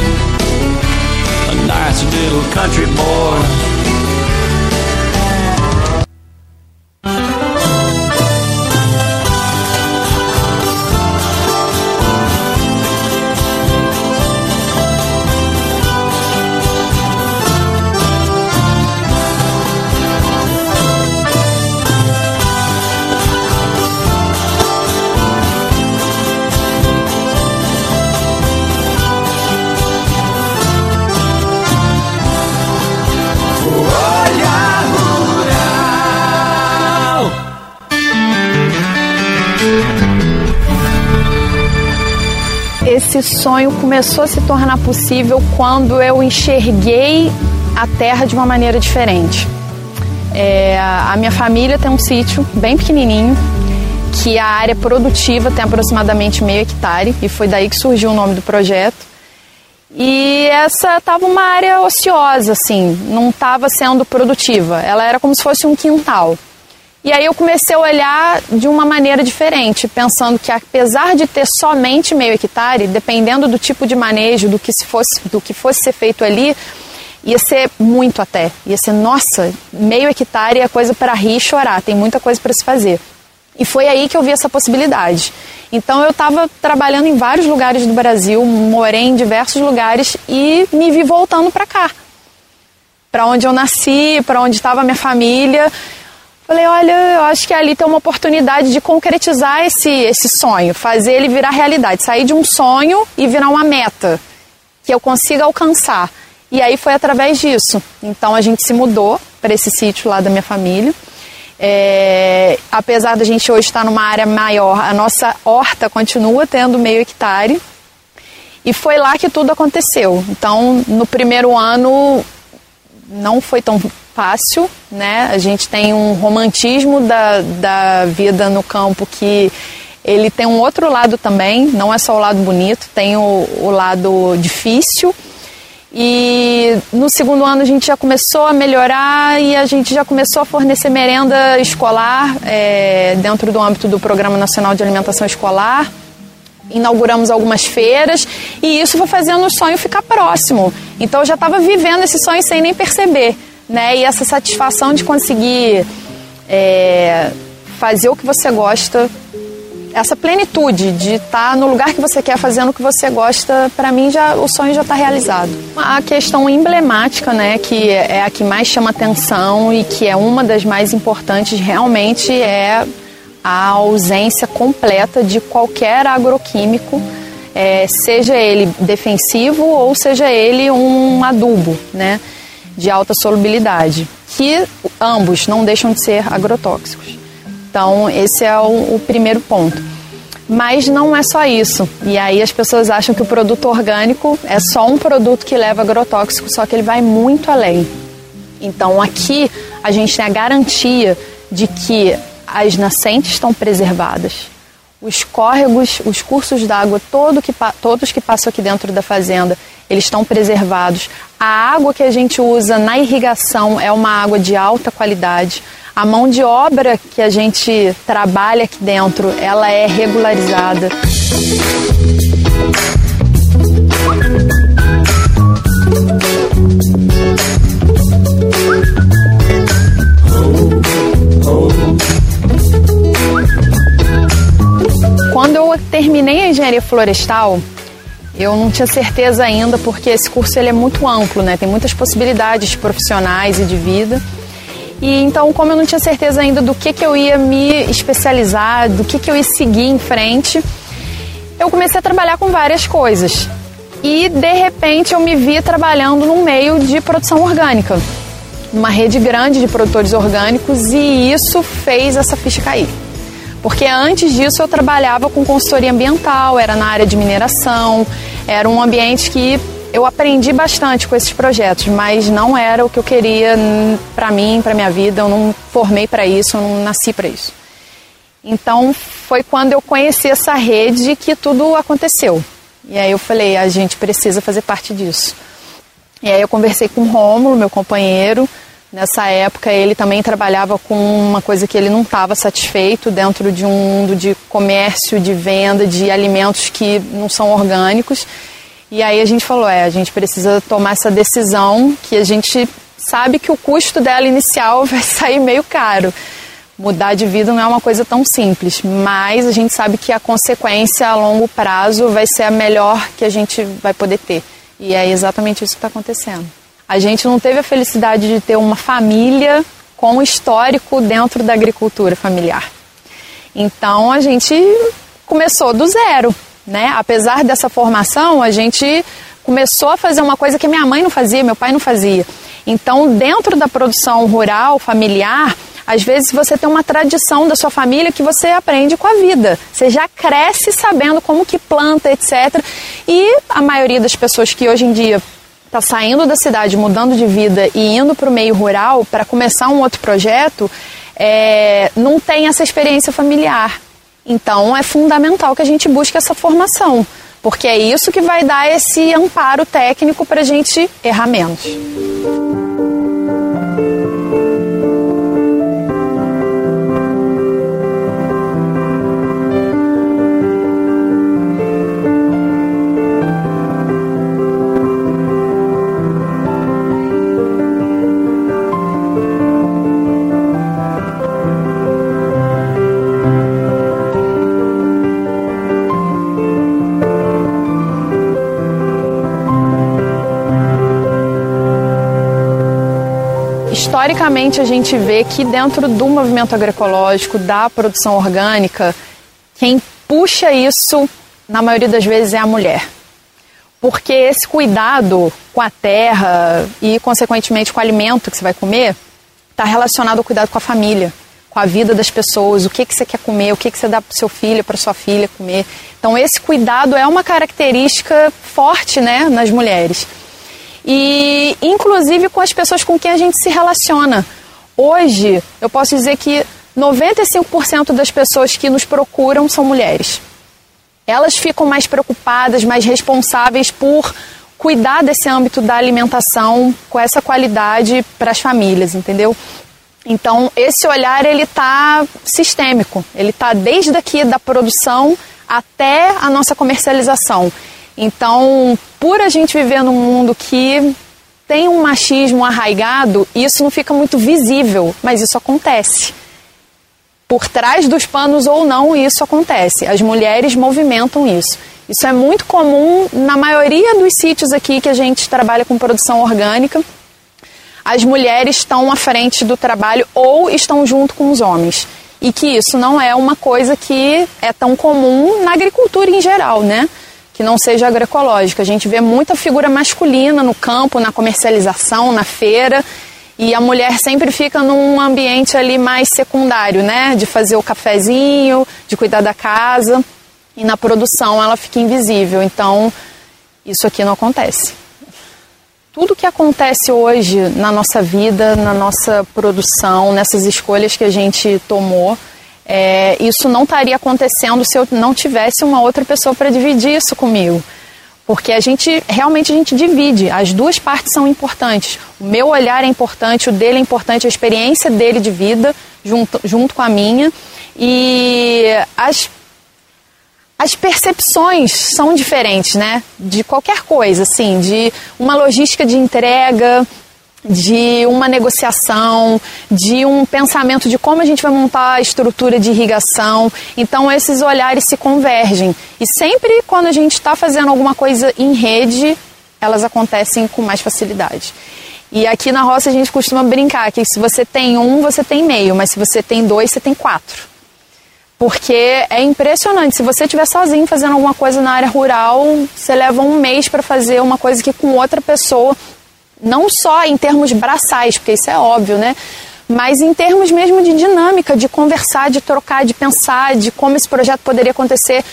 A nice little country boy. Esse sonho começou a se tornar possível quando eu enxerguei a terra de uma maneira diferente. É, a minha família tem um sítio bem pequenininho, que a área produtiva tem aproximadamente meio hectare, e foi daí que surgiu o nome do projeto. E essa estava uma área ociosa, assim, não estava sendo produtiva. Ela era como se fosse um quintal. E aí eu comecei a olhar de uma maneira diferente, pensando que apesar de ter somente meio hectare, dependendo do tipo de manejo, do que, se fosse, do que fosse ser feito ali, ia ser muito até. Ia ser, nossa, meio hectare é coisa para rir e chorar, tem muita coisa para se fazer. E foi aí que eu vi essa possibilidade. Então eu estava trabalhando em vários lugares do Brasil, morei em diversos lugares e me vi voltando para cá. Para onde eu nasci, para onde estava minha família. Falei, olha, eu acho que ali tem uma oportunidade de concretizar esse, esse sonho, fazer ele virar realidade, sair de um sonho e virar uma meta que eu consiga alcançar. E aí foi através disso. Então a gente se mudou para esse sítio lá da minha família. É, apesar da gente hoje estar numa área maior, a nossa horta continua tendo meio hectare. E foi lá que tudo aconteceu. Então, no primeiro ano não foi tão fácil, né? A gente tem um romantismo da, da vida no campo que ele tem um outro lado também, não é só o lado bonito, tem o, o lado difícil. E no segundo ano a gente já começou a melhorar e a gente já começou a fornecer merenda escolar é, dentro do âmbito do Programa Nacional de Alimentação Escolar. Inauguramos algumas feiras e isso foi fazendo o sonho ficar próximo. Então eu já estava vivendo esse sonho sem nem perceber né? E essa satisfação de conseguir é, fazer o que você gosta, essa plenitude de estar tá no lugar que você quer fazendo o que você gosta, para mim já o sonho já está realizado. A questão emblemática, né, que é a que mais chama atenção e que é uma das mais importantes realmente é a ausência completa de qualquer agroquímico, é, seja ele defensivo ou seja ele um adubo, né? De alta solubilidade. que ambos não deixam de ser agrotóxicos. Então, esse é o, o primeiro ponto. Mas não é só isso. E aí as pessoas acham que o produto orgânico é só um produto que leva agrotóxico, só que ele vai muito além. Então aqui a gente tem a garantia de que as nascentes estão preservadas. Os córregos, os cursos d'água, todo que, todos que passam aqui dentro da fazenda, eles estão preservados. A água que a gente usa na irrigação é uma água de alta qualidade. A mão de obra que a gente trabalha aqui dentro, ela é regularizada. Quando eu terminei a engenharia florestal, eu não tinha certeza ainda porque esse curso ele é muito amplo, né? Tem muitas possibilidades profissionais e de vida. E então, como eu não tinha certeza ainda do que, que eu ia me especializar, do que, que eu ia seguir em frente, eu comecei a trabalhar com várias coisas. E de repente eu me vi trabalhando num meio de produção orgânica, numa rede grande de produtores orgânicos, e isso fez essa ficha cair. Porque antes disso eu trabalhava com consultoria ambiental, era na área de mineração, era um ambiente que eu aprendi bastante com esses projetos, mas não era o que eu queria para mim, para minha vida. Eu não formei para isso, eu não nasci para isso. Então foi quando eu conheci essa rede que tudo aconteceu. E aí eu falei, a gente precisa fazer parte disso. E aí eu conversei com o Rômulo, meu companheiro, Nessa época ele também trabalhava com uma coisa que ele não estava satisfeito dentro de um mundo de comércio, de venda de alimentos que não são orgânicos. E aí a gente falou, é, a gente precisa tomar essa decisão que a gente sabe que o custo dela inicial vai sair meio caro. Mudar de vida não é uma coisa tão simples, mas a gente sabe que a consequência a longo prazo vai ser a melhor que a gente vai poder ter. E é exatamente isso que está acontecendo. A gente não teve a felicidade de ter uma família com histórico dentro da agricultura familiar. Então a gente começou do zero, né? Apesar dessa formação, a gente começou a fazer uma coisa que minha mãe não fazia, meu pai não fazia. Então, dentro da produção rural, familiar, às vezes você tem uma tradição da sua família que você aprende com a vida. Você já cresce sabendo como que planta, etc. E a maioria das pessoas que hoje em dia está saindo da cidade, mudando de vida e indo para o meio rural para começar um outro projeto, é, não tem essa experiência familiar. Então é fundamental que a gente busque essa formação, porque é isso que vai dar esse amparo técnico para a gente errar menos. A gente vê que dentro do movimento agroecológico, da produção orgânica, quem puxa isso, na maioria das vezes, é a mulher. Porque esse cuidado com a terra e, consequentemente, com o alimento que você vai comer, está relacionado ao cuidado com a família, com a vida das pessoas, o que, que você quer comer, o que, que você dá para seu filho, para sua filha comer. Então, esse cuidado é uma característica forte né, nas mulheres e inclusive com as pessoas com quem a gente se relaciona. Hoje, eu posso dizer que 95% das pessoas que nos procuram são mulheres. Elas ficam mais preocupadas, mais responsáveis por cuidar desse âmbito da alimentação com essa qualidade para as famílias, entendeu? Então, esse olhar ele tá sistêmico, ele tá desde aqui da produção até a nossa comercialização. Então, por a gente viver num mundo que tem um machismo arraigado, isso não fica muito visível, mas isso acontece. Por trás dos panos ou não, isso acontece. As mulheres movimentam isso. Isso é muito comum na maioria dos sítios aqui que a gente trabalha com produção orgânica. As mulheres estão à frente do trabalho ou estão junto com os homens. E que isso não é uma coisa que é tão comum na agricultura em geral, né? Que não seja agroecológica. A gente vê muita figura masculina no campo, na comercialização, na feira, e a mulher sempre fica num ambiente ali mais secundário, né? De fazer o cafezinho, de cuidar da casa. E na produção ela fica invisível. Então, isso aqui não acontece. Tudo que acontece hoje na nossa vida, na nossa produção, nessas escolhas que a gente tomou, é, isso não estaria acontecendo se eu não tivesse uma outra pessoa para dividir isso comigo. Porque a gente realmente a gente divide, as duas partes são importantes. O meu olhar é importante, o dele é importante, a experiência dele de vida junto, junto com a minha. E as, as percepções são diferentes, né? De qualquer coisa, assim, de uma logística de entrega, de uma negociação, de um pensamento de como a gente vai montar a estrutura de irrigação. Então, esses olhares se convergem. E sempre quando a gente está fazendo alguma coisa em rede, elas acontecem com mais facilidade. E aqui na roça a gente costuma brincar que se você tem um, você tem meio, mas se você tem dois, você tem quatro. Porque é impressionante, se você estiver sozinho fazendo alguma coisa na área rural, você leva um mês para fazer uma coisa que com outra pessoa não só em termos braçais, porque isso é óbvio, né? Mas em termos mesmo de dinâmica, de conversar, de trocar, de pensar, de como esse projeto poderia acontecer.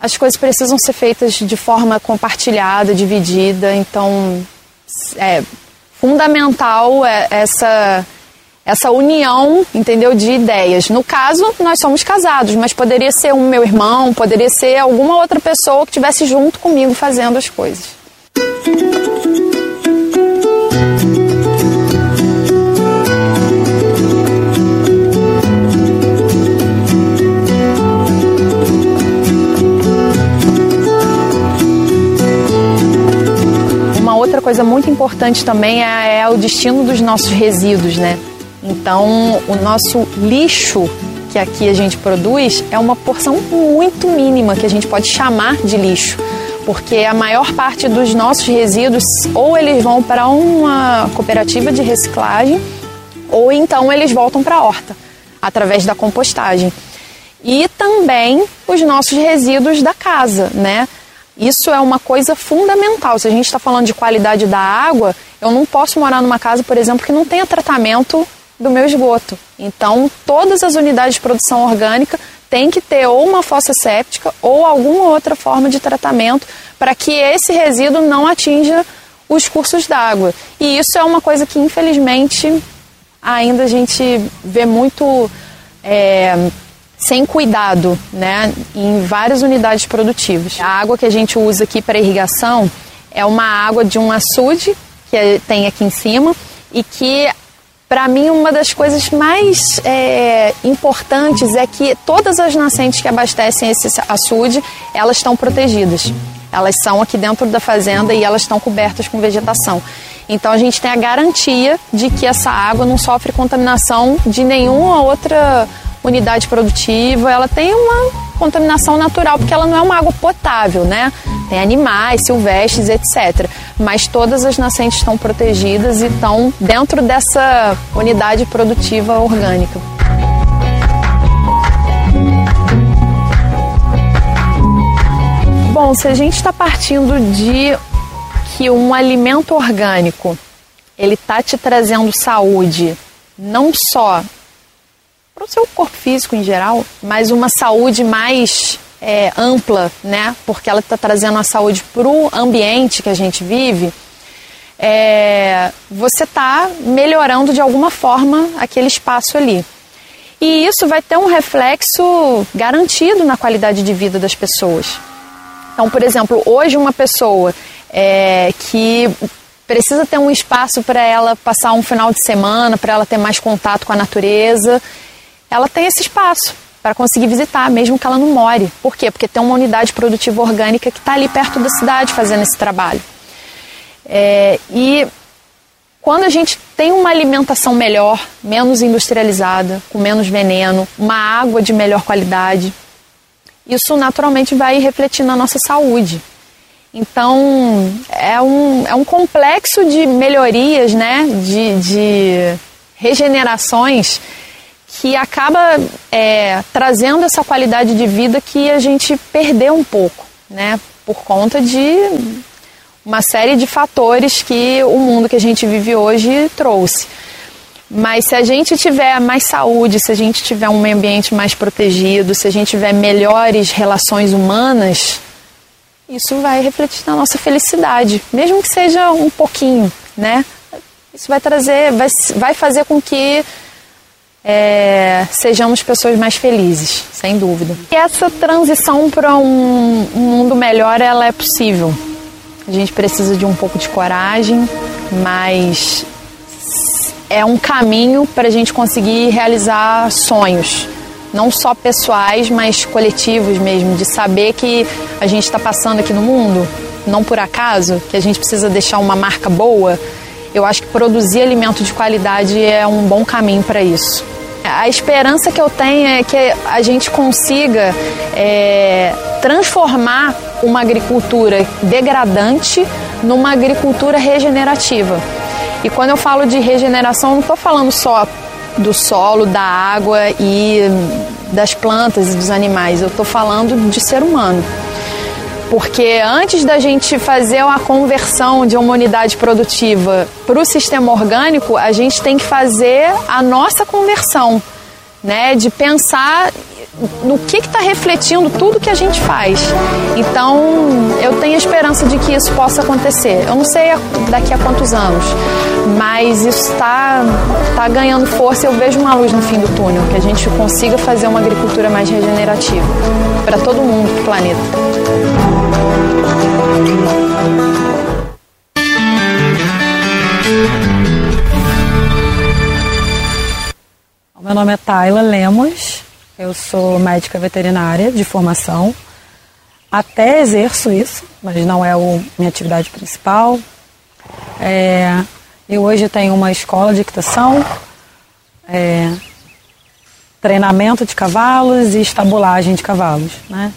As coisas precisam ser feitas de forma compartilhada, dividida. Então, é fundamental é essa essa união, entendeu, de ideias. No caso, nós somos casados, mas poderia ser um meu irmão, poderia ser alguma outra pessoa que estivesse junto comigo fazendo as coisas. Coisa muito importante também é, é o destino dos nossos resíduos, né? Então, o nosso lixo que aqui a gente produz é uma porção muito mínima que a gente pode chamar de lixo, porque a maior parte dos nossos resíduos ou eles vão para uma cooperativa de reciclagem ou então eles voltam para a horta através da compostagem. E também os nossos resíduos da casa, né? Isso é uma coisa fundamental. Se a gente está falando de qualidade da água, eu não posso morar numa casa, por exemplo, que não tenha tratamento do meu esgoto. Então, todas as unidades de produção orgânica têm que ter ou uma fossa séptica ou alguma outra forma de tratamento para que esse resíduo não atinja os cursos d'água. E isso é uma coisa que, infelizmente, ainda a gente vê muito é, sem cuidado, né, em várias unidades produtivas. A água que a gente usa aqui para irrigação é uma água de um açude que tem aqui em cima e que para mim uma das coisas mais é, importantes é que todas as nascentes que abastecem esse açude elas estão protegidas. Elas são aqui dentro da fazenda e elas estão cobertas com vegetação. Então a gente tem a garantia de que essa água não sofre contaminação de nenhuma outra unidade produtiva, ela tem uma contaminação natural, porque ela não é uma água potável, né? Tem animais, silvestres, etc. Mas todas as nascentes estão protegidas e estão dentro dessa unidade produtiva orgânica. Bom, se a gente está partindo de que um alimento orgânico ele está te trazendo saúde, não só para o seu corpo físico em geral, mas uma saúde mais é, ampla, né? Porque ela está trazendo a saúde para o ambiente que a gente vive. É, você está melhorando de alguma forma aquele espaço ali. E isso vai ter um reflexo garantido na qualidade de vida das pessoas. Então, por exemplo, hoje uma pessoa é, que precisa ter um espaço para ela passar um final de semana, para ela ter mais contato com a natureza, ela tem esse espaço para conseguir visitar, mesmo que ela não more. Por quê? Porque tem uma unidade produtiva orgânica que está ali perto da cidade fazendo esse trabalho. É, e quando a gente tem uma alimentação melhor, menos industrializada, com menos veneno, uma água de melhor qualidade, isso naturalmente vai refletir na nossa saúde. Então, é um, é um complexo de melhorias, né, de, de regenerações que acaba é, trazendo essa qualidade de vida que a gente perdeu um pouco, né? Por conta de uma série de fatores que o mundo que a gente vive hoje trouxe. Mas se a gente tiver mais saúde, se a gente tiver um meio ambiente mais protegido, se a gente tiver melhores relações humanas, isso vai refletir na nossa felicidade, mesmo que seja um pouquinho, né? Isso vai trazer, vai, vai fazer com que é, sejamos pessoas mais felizes, sem dúvida. E essa transição para um, um mundo melhor, ela é possível. A gente precisa de um pouco de coragem, mas é um caminho para a gente conseguir realizar sonhos, não só pessoais, mas coletivos mesmo, de saber que a gente está passando aqui no mundo, não por acaso, que a gente precisa deixar uma marca boa. Eu acho que produzir alimento de qualidade é um bom caminho para isso. A esperança que eu tenho é que a gente consiga é, transformar uma agricultura degradante numa agricultura regenerativa. E quando eu falo de regeneração, não estou falando só do solo, da água e das plantas e dos animais, eu estou falando de ser humano. Porque antes da gente fazer a conversão de uma unidade produtiva para o sistema orgânico, a gente tem que fazer a nossa conversão, né? De pensar no que está refletindo tudo que a gente faz. Então, eu tenho esperança de que isso possa acontecer. Eu não sei daqui a quantos anos, mas isso está tá ganhando força. Eu vejo uma luz no fim do túnel, que a gente consiga fazer uma agricultura mais regenerativa para todo mundo do planeta. Meu nome é Tayla Lemos, eu sou médica veterinária de formação. Até exerço isso, mas não é a minha atividade principal. É, eu hoje tenho uma escola de equitação, é, treinamento de cavalos e estabulagem de cavalos. Né?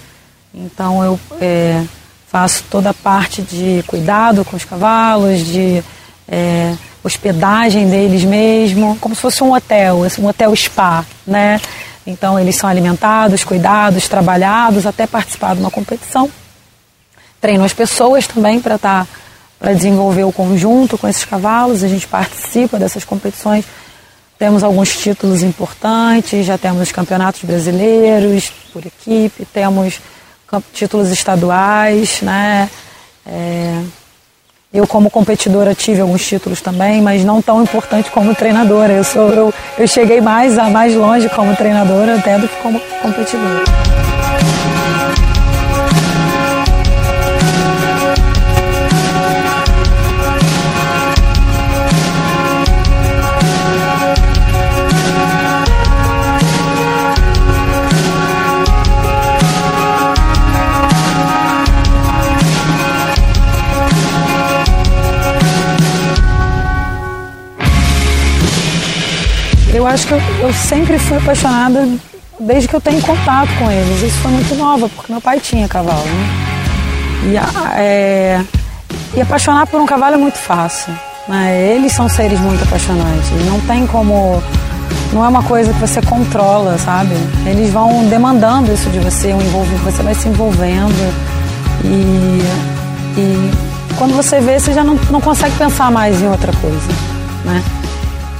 Então eu é, faço toda a parte de cuidado com os cavalos, de é, hospedagem deles mesmo, como se fosse um hotel, um hotel spa, né? Então eles são alimentados, cuidados, trabalhados até participar de uma competição. Treino as pessoas também para estar tá, para desenvolver o conjunto com esses cavalos. A gente participa dessas competições. Temos alguns títulos importantes, já temos campeonatos brasileiros por equipe, temos títulos estaduais, né? É, eu, como competidora, tive alguns títulos também, mas não tão importante como treinadora. Eu, sou, eu, eu cheguei mais, a mais longe como treinadora até do que como competidora. Acho que eu, eu, sempre fui apaixonada desde que eu tenho contato com eles. Isso foi muito nova, porque meu pai tinha cavalo, né? E, é, e apaixonar por um cavalo é muito fácil. Né? Eles são seres muito apaixonantes. Não tem como. Não é uma coisa que você controla, sabe? Eles vão demandando isso de você, um envolvimento, você vai se envolvendo. E, e quando você vê, você já não, não consegue pensar mais em outra coisa, né?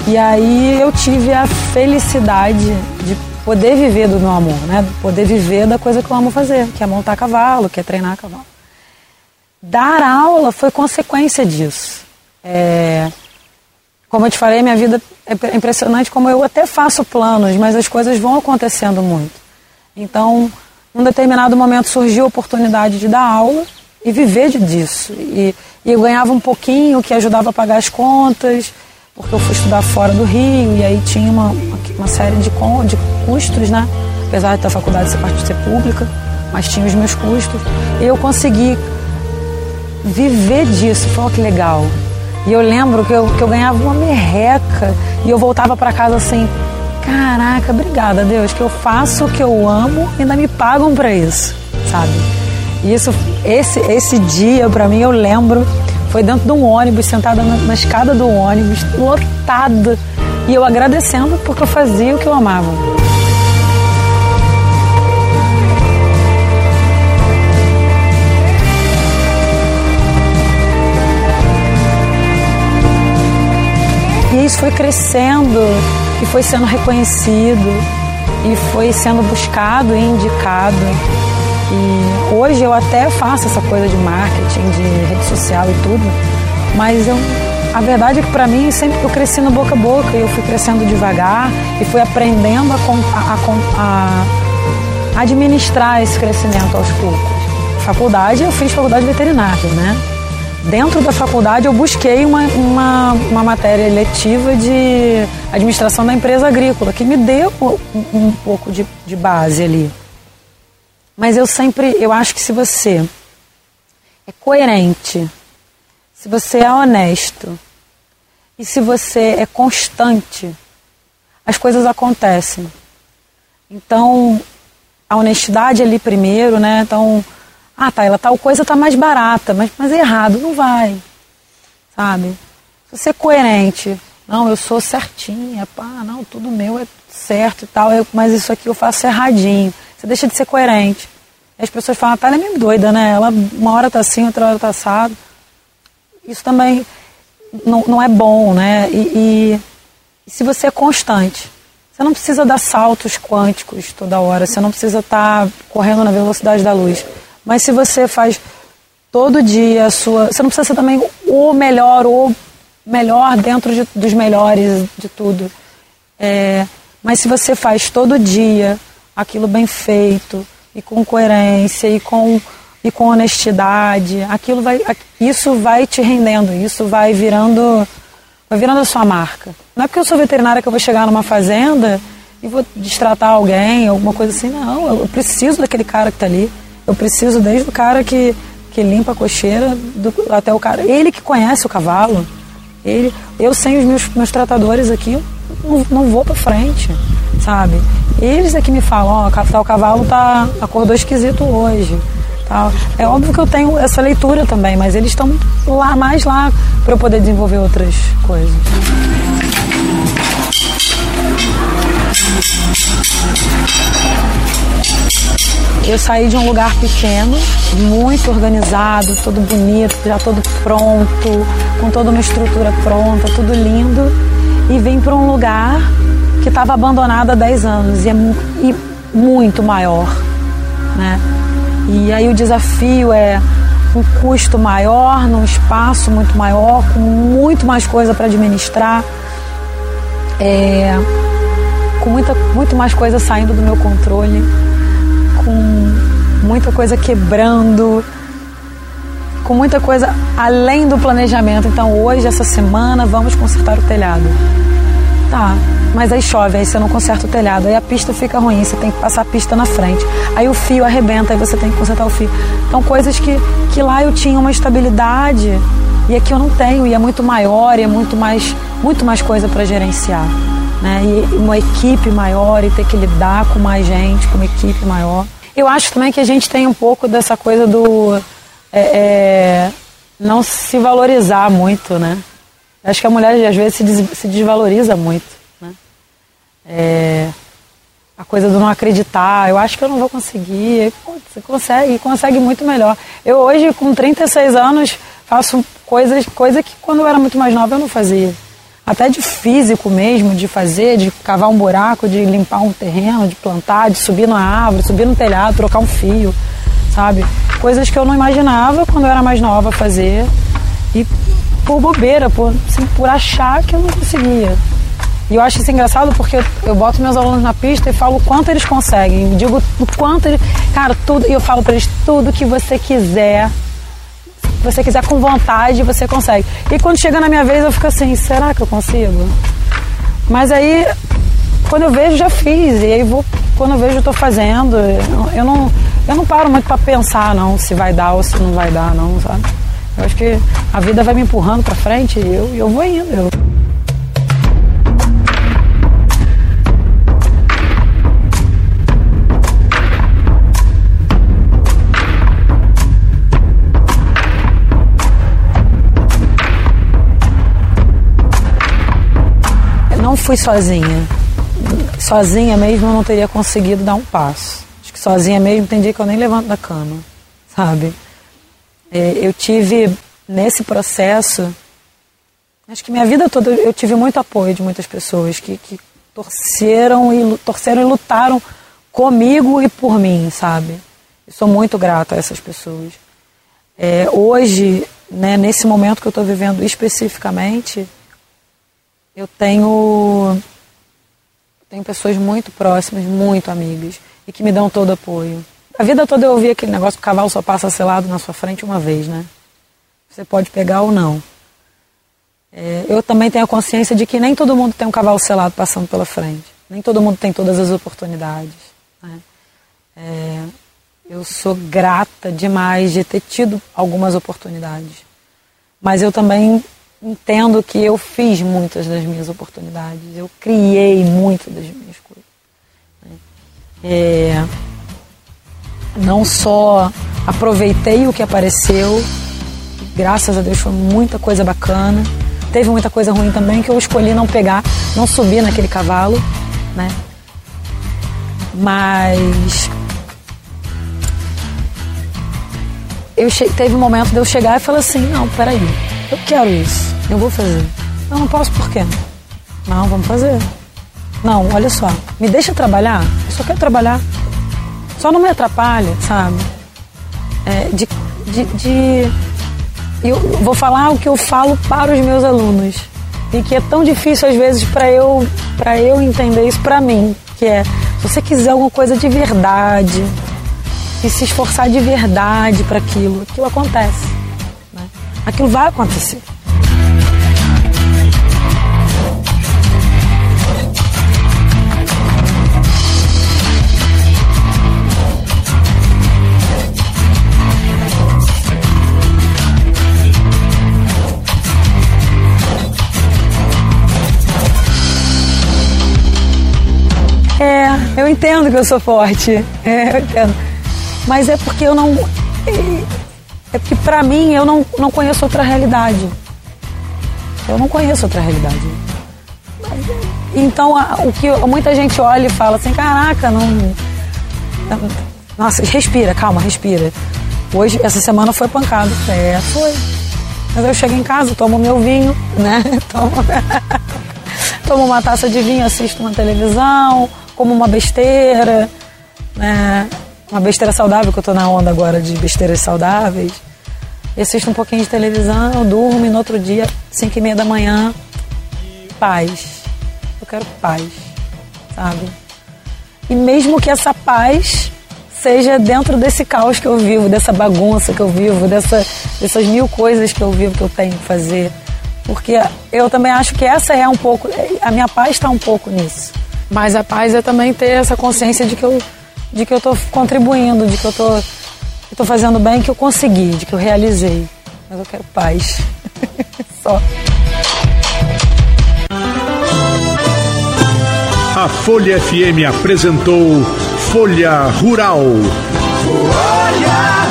E aí eu tive a felicidade de poder viver do meu amor, né? Poder viver da coisa que eu amo fazer, que é montar cavalo, que é treinar cavalo. Dar aula foi consequência disso. É... Como eu te falei, minha vida é impressionante como eu até faço planos, mas as coisas vão acontecendo muito. Então, num determinado momento surgiu a oportunidade de dar aula e viver disso. E, e eu ganhava um pouquinho que ajudava a pagar as contas porque eu fui estudar fora do Rio e aí tinha uma, uma série de, de custos, né? Apesar da faculdade ser parte ser pública, mas tinha os meus custos. E eu consegui viver disso, foi que legal. E eu lembro que eu, que eu ganhava uma merreca e eu voltava para casa assim, caraca, obrigada Deus, que eu faço o que eu amo e ainda me pagam para isso, sabe? E isso, esse, esse dia para mim eu lembro foi dentro de um ônibus, sentada na, na escada do ônibus, lotada. E eu agradecendo porque eu fazia o que eu amava. E isso foi crescendo e foi sendo reconhecido e foi sendo buscado e indicado. E hoje eu até faço essa coisa de marketing, de rede social e tudo, mas eu, a verdade é que para mim sempre eu cresci no boca a boca eu fui crescendo devagar e fui aprendendo a, a, a administrar esse crescimento aos poucos. Faculdade, eu fiz faculdade veterinária, né? Dentro da faculdade eu busquei uma, uma, uma matéria letiva de administração da empresa agrícola, que me deu um, um pouco de, de base ali. Mas eu sempre, eu acho que se você é coerente, se você é honesto e se você é constante, as coisas acontecem. Então, a honestidade ali primeiro, né? Então, ah, tá, ela tal coisa tá mais barata, mas, mas é errado, não vai. Sabe? Se você é coerente, não, eu sou certinha, pá, não, tudo meu é certo e tal, eu, mas isso aqui eu faço erradinho. Você deixa de ser coerente. E as pessoas falam, tá, ela é meio doida, né? Ela uma hora tá assim, outra hora tá assado. Isso também não, não é bom, né? E, e, e se você é constante, você não precisa dar saltos quânticos toda hora, você não precisa estar tá correndo na velocidade da luz. Mas se você faz todo dia a sua. Você não precisa ser também o melhor, o melhor dentro de, dos melhores de tudo. É, mas se você faz todo dia aquilo bem feito, e com coerência, e com, e com honestidade, aquilo vai, isso vai te rendendo, isso vai virando, vai virando a sua marca. Não é porque eu sou veterinária que eu vou chegar numa fazenda e vou destratar alguém, alguma coisa assim, não. Eu preciso daquele cara que está ali. Eu preciso desde o cara que, que limpa a cocheira do, até o cara. Ele que conhece o cavalo. Ele, eu sem os meus, meus tratadores aqui, não, vou para frente, sabe? Eles é que me falam, ó, oh, o cavalo tá, acordou esquisito hoje. Tal. É óbvio que eu tenho essa leitura também, mas eles estão lá mais lá para eu poder desenvolver outras coisas. Eu saí de um lugar pequeno, muito organizado, todo bonito, já todo pronto, com toda uma estrutura pronta, tudo lindo, e vim para um lugar que estava abandonado há 10 anos e, é, e muito maior, né? E aí o desafio é um custo maior, num espaço muito maior, com muito mais coisa para administrar, é, com muita, muito mais coisa saindo do meu controle com muita coisa quebrando, com muita coisa além do planejamento. Então hoje, essa semana, vamos consertar o telhado. Tá, mas aí chove, aí você não conserta o telhado, aí a pista fica ruim, você tem que passar a pista na frente. Aí o fio arrebenta, aí você tem que consertar o fio. Então coisas que, que lá eu tinha uma estabilidade e aqui eu não tenho, e é muito maior, e é muito mais, muito mais coisa para gerenciar. Né? E uma equipe maior e ter que lidar com mais gente, com uma equipe maior. Eu acho também que a gente tem um pouco dessa coisa do é, é, não se valorizar muito, né? Acho que a mulher às vezes se, des, se desvaloriza muito, né? É, a coisa do não acreditar, eu acho que eu não vou conseguir. você consegue, consegue muito melhor. Eu hoje, com 36 anos, faço coisas, coisa que quando eu era muito mais nova eu não fazia até de físico mesmo, de fazer, de cavar um buraco, de limpar um terreno, de plantar, de subir na árvore, subir no telhado, trocar um fio, sabe? Coisas que eu não imaginava quando eu era mais nova fazer e por bobeira, por, assim, por achar que eu não conseguia. E eu acho isso engraçado porque eu, boto meus alunos na pista e falo o quanto eles conseguem. Digo o quanto eles. Cara, tudo. E eu falo para eles: tudo que você quiser você quiser com vontade, você consegue. E quando chega na minha vez, eu fico assim, será que eu consigo? Mas aí, quando eu vejo, já fiz. E aí, vou, quando eu vejo, estou fazendo. Eu não, eu não paro muito para pensar, não, se vai dar ou se não vai dar, não, sabe? Eu acho que a vida vai me empurrando para frente e eu, eu vou indo. Eu... não fui sozinha. Sozinha mesmo eu não teria conseguido dar um passo. Acho que sozinha mesmo tem dia que eu nem levanto da cama, sabe? É, eu tive nesse processo Acho que minha vida toda eu tive muito apoio de muitas pessoas que, que torceram e torceram e lutaram comigo e por mim, sabe? Eu sou muito grata a essas pessoas. É, hoje, né, nesse momento que eu estou vivendo especificamente, eu tenho, tenho pessoas muito próximas, muito amigas, e que me dão todo apoio. A vida toda eu ouvi aquele negócio que o cavalo só passa selado na sua frente uma vez, né? Você pode pegar ou não. É, eu também tenho a consciência de que nem todo mundo tem um cavalo selado passando pela frente. Nem todo mundo tem todas as oportunidades. Né? É, eu sou grata demais de ter tido algumas oportunidades. Mas eu também entendo que eu fiz muitas das minhas oportunidades. Eu criei muitas das minhas coisas. Né? É, não só aproveitei o que apareceu, graças a Deus foi muita coisa bacana Teve muita coisa ruim também que eu escolhi não pegar, não subir naquele cavalo, né? Mas eu teve um momento de eu chegar e falar assim, não, peraí, eu quero isso, eu vou fazer. Eu não posso por quê? Não, vamos fazer. Não, olha só, me deixa trabalhar, eu só quero trabalhar. Só não me atrapalha, sabe? É, de, de, de eu vou falar o que eu falo para os meus alunos e que é tão difícil às vezes para eu eu entender isso para mim, que é se você quiser alguma coisa de verdade e se esforçar de verdade para aquilo, aquilo acontece? Aquilo vai acontecer. É, eu entendo que eu sou forte. É, eu entendo. Mas é porque eu não. É, porque pra mim eu não, não conheço outra realidade. Eu não conheço outra realidade. Então, o que muita gente olha e fala assim: caraca, não. Nossa, respira, calma, respira. Hoje, essa semana foi pancada. É, foi. Mas eu chego em casa, tomo meu vinho, né? Tomo, tomo uma taça de vinho, assisto uma televisão, como uma besteira, né? Uma besteira saudável, que eu tô na onda agora de besteiras saudáveis. Eu assisto um pouquinho de televisão, durmo e no outro dia, 5 e meia da manhã, paz. Eu quero paz, sabe? E mesmo que essa paz seja dentro desse caos que eu vivo, dessa bagunça que eu vivo, dessa, dessas mil coisas que eu vivo que eu tenho que fazer. Porque eu também acho que essa é um pouco, a minha paz está um pouco nisso. Mas a paz é também ter essa consciência de que eu de que eu estou contribuindo, de que eu tô, estou fazendo bem, que eu consegui, de que eu realizei. Mas eu quero paz. Só. A Folha FM apresentou Folha Rural. Folha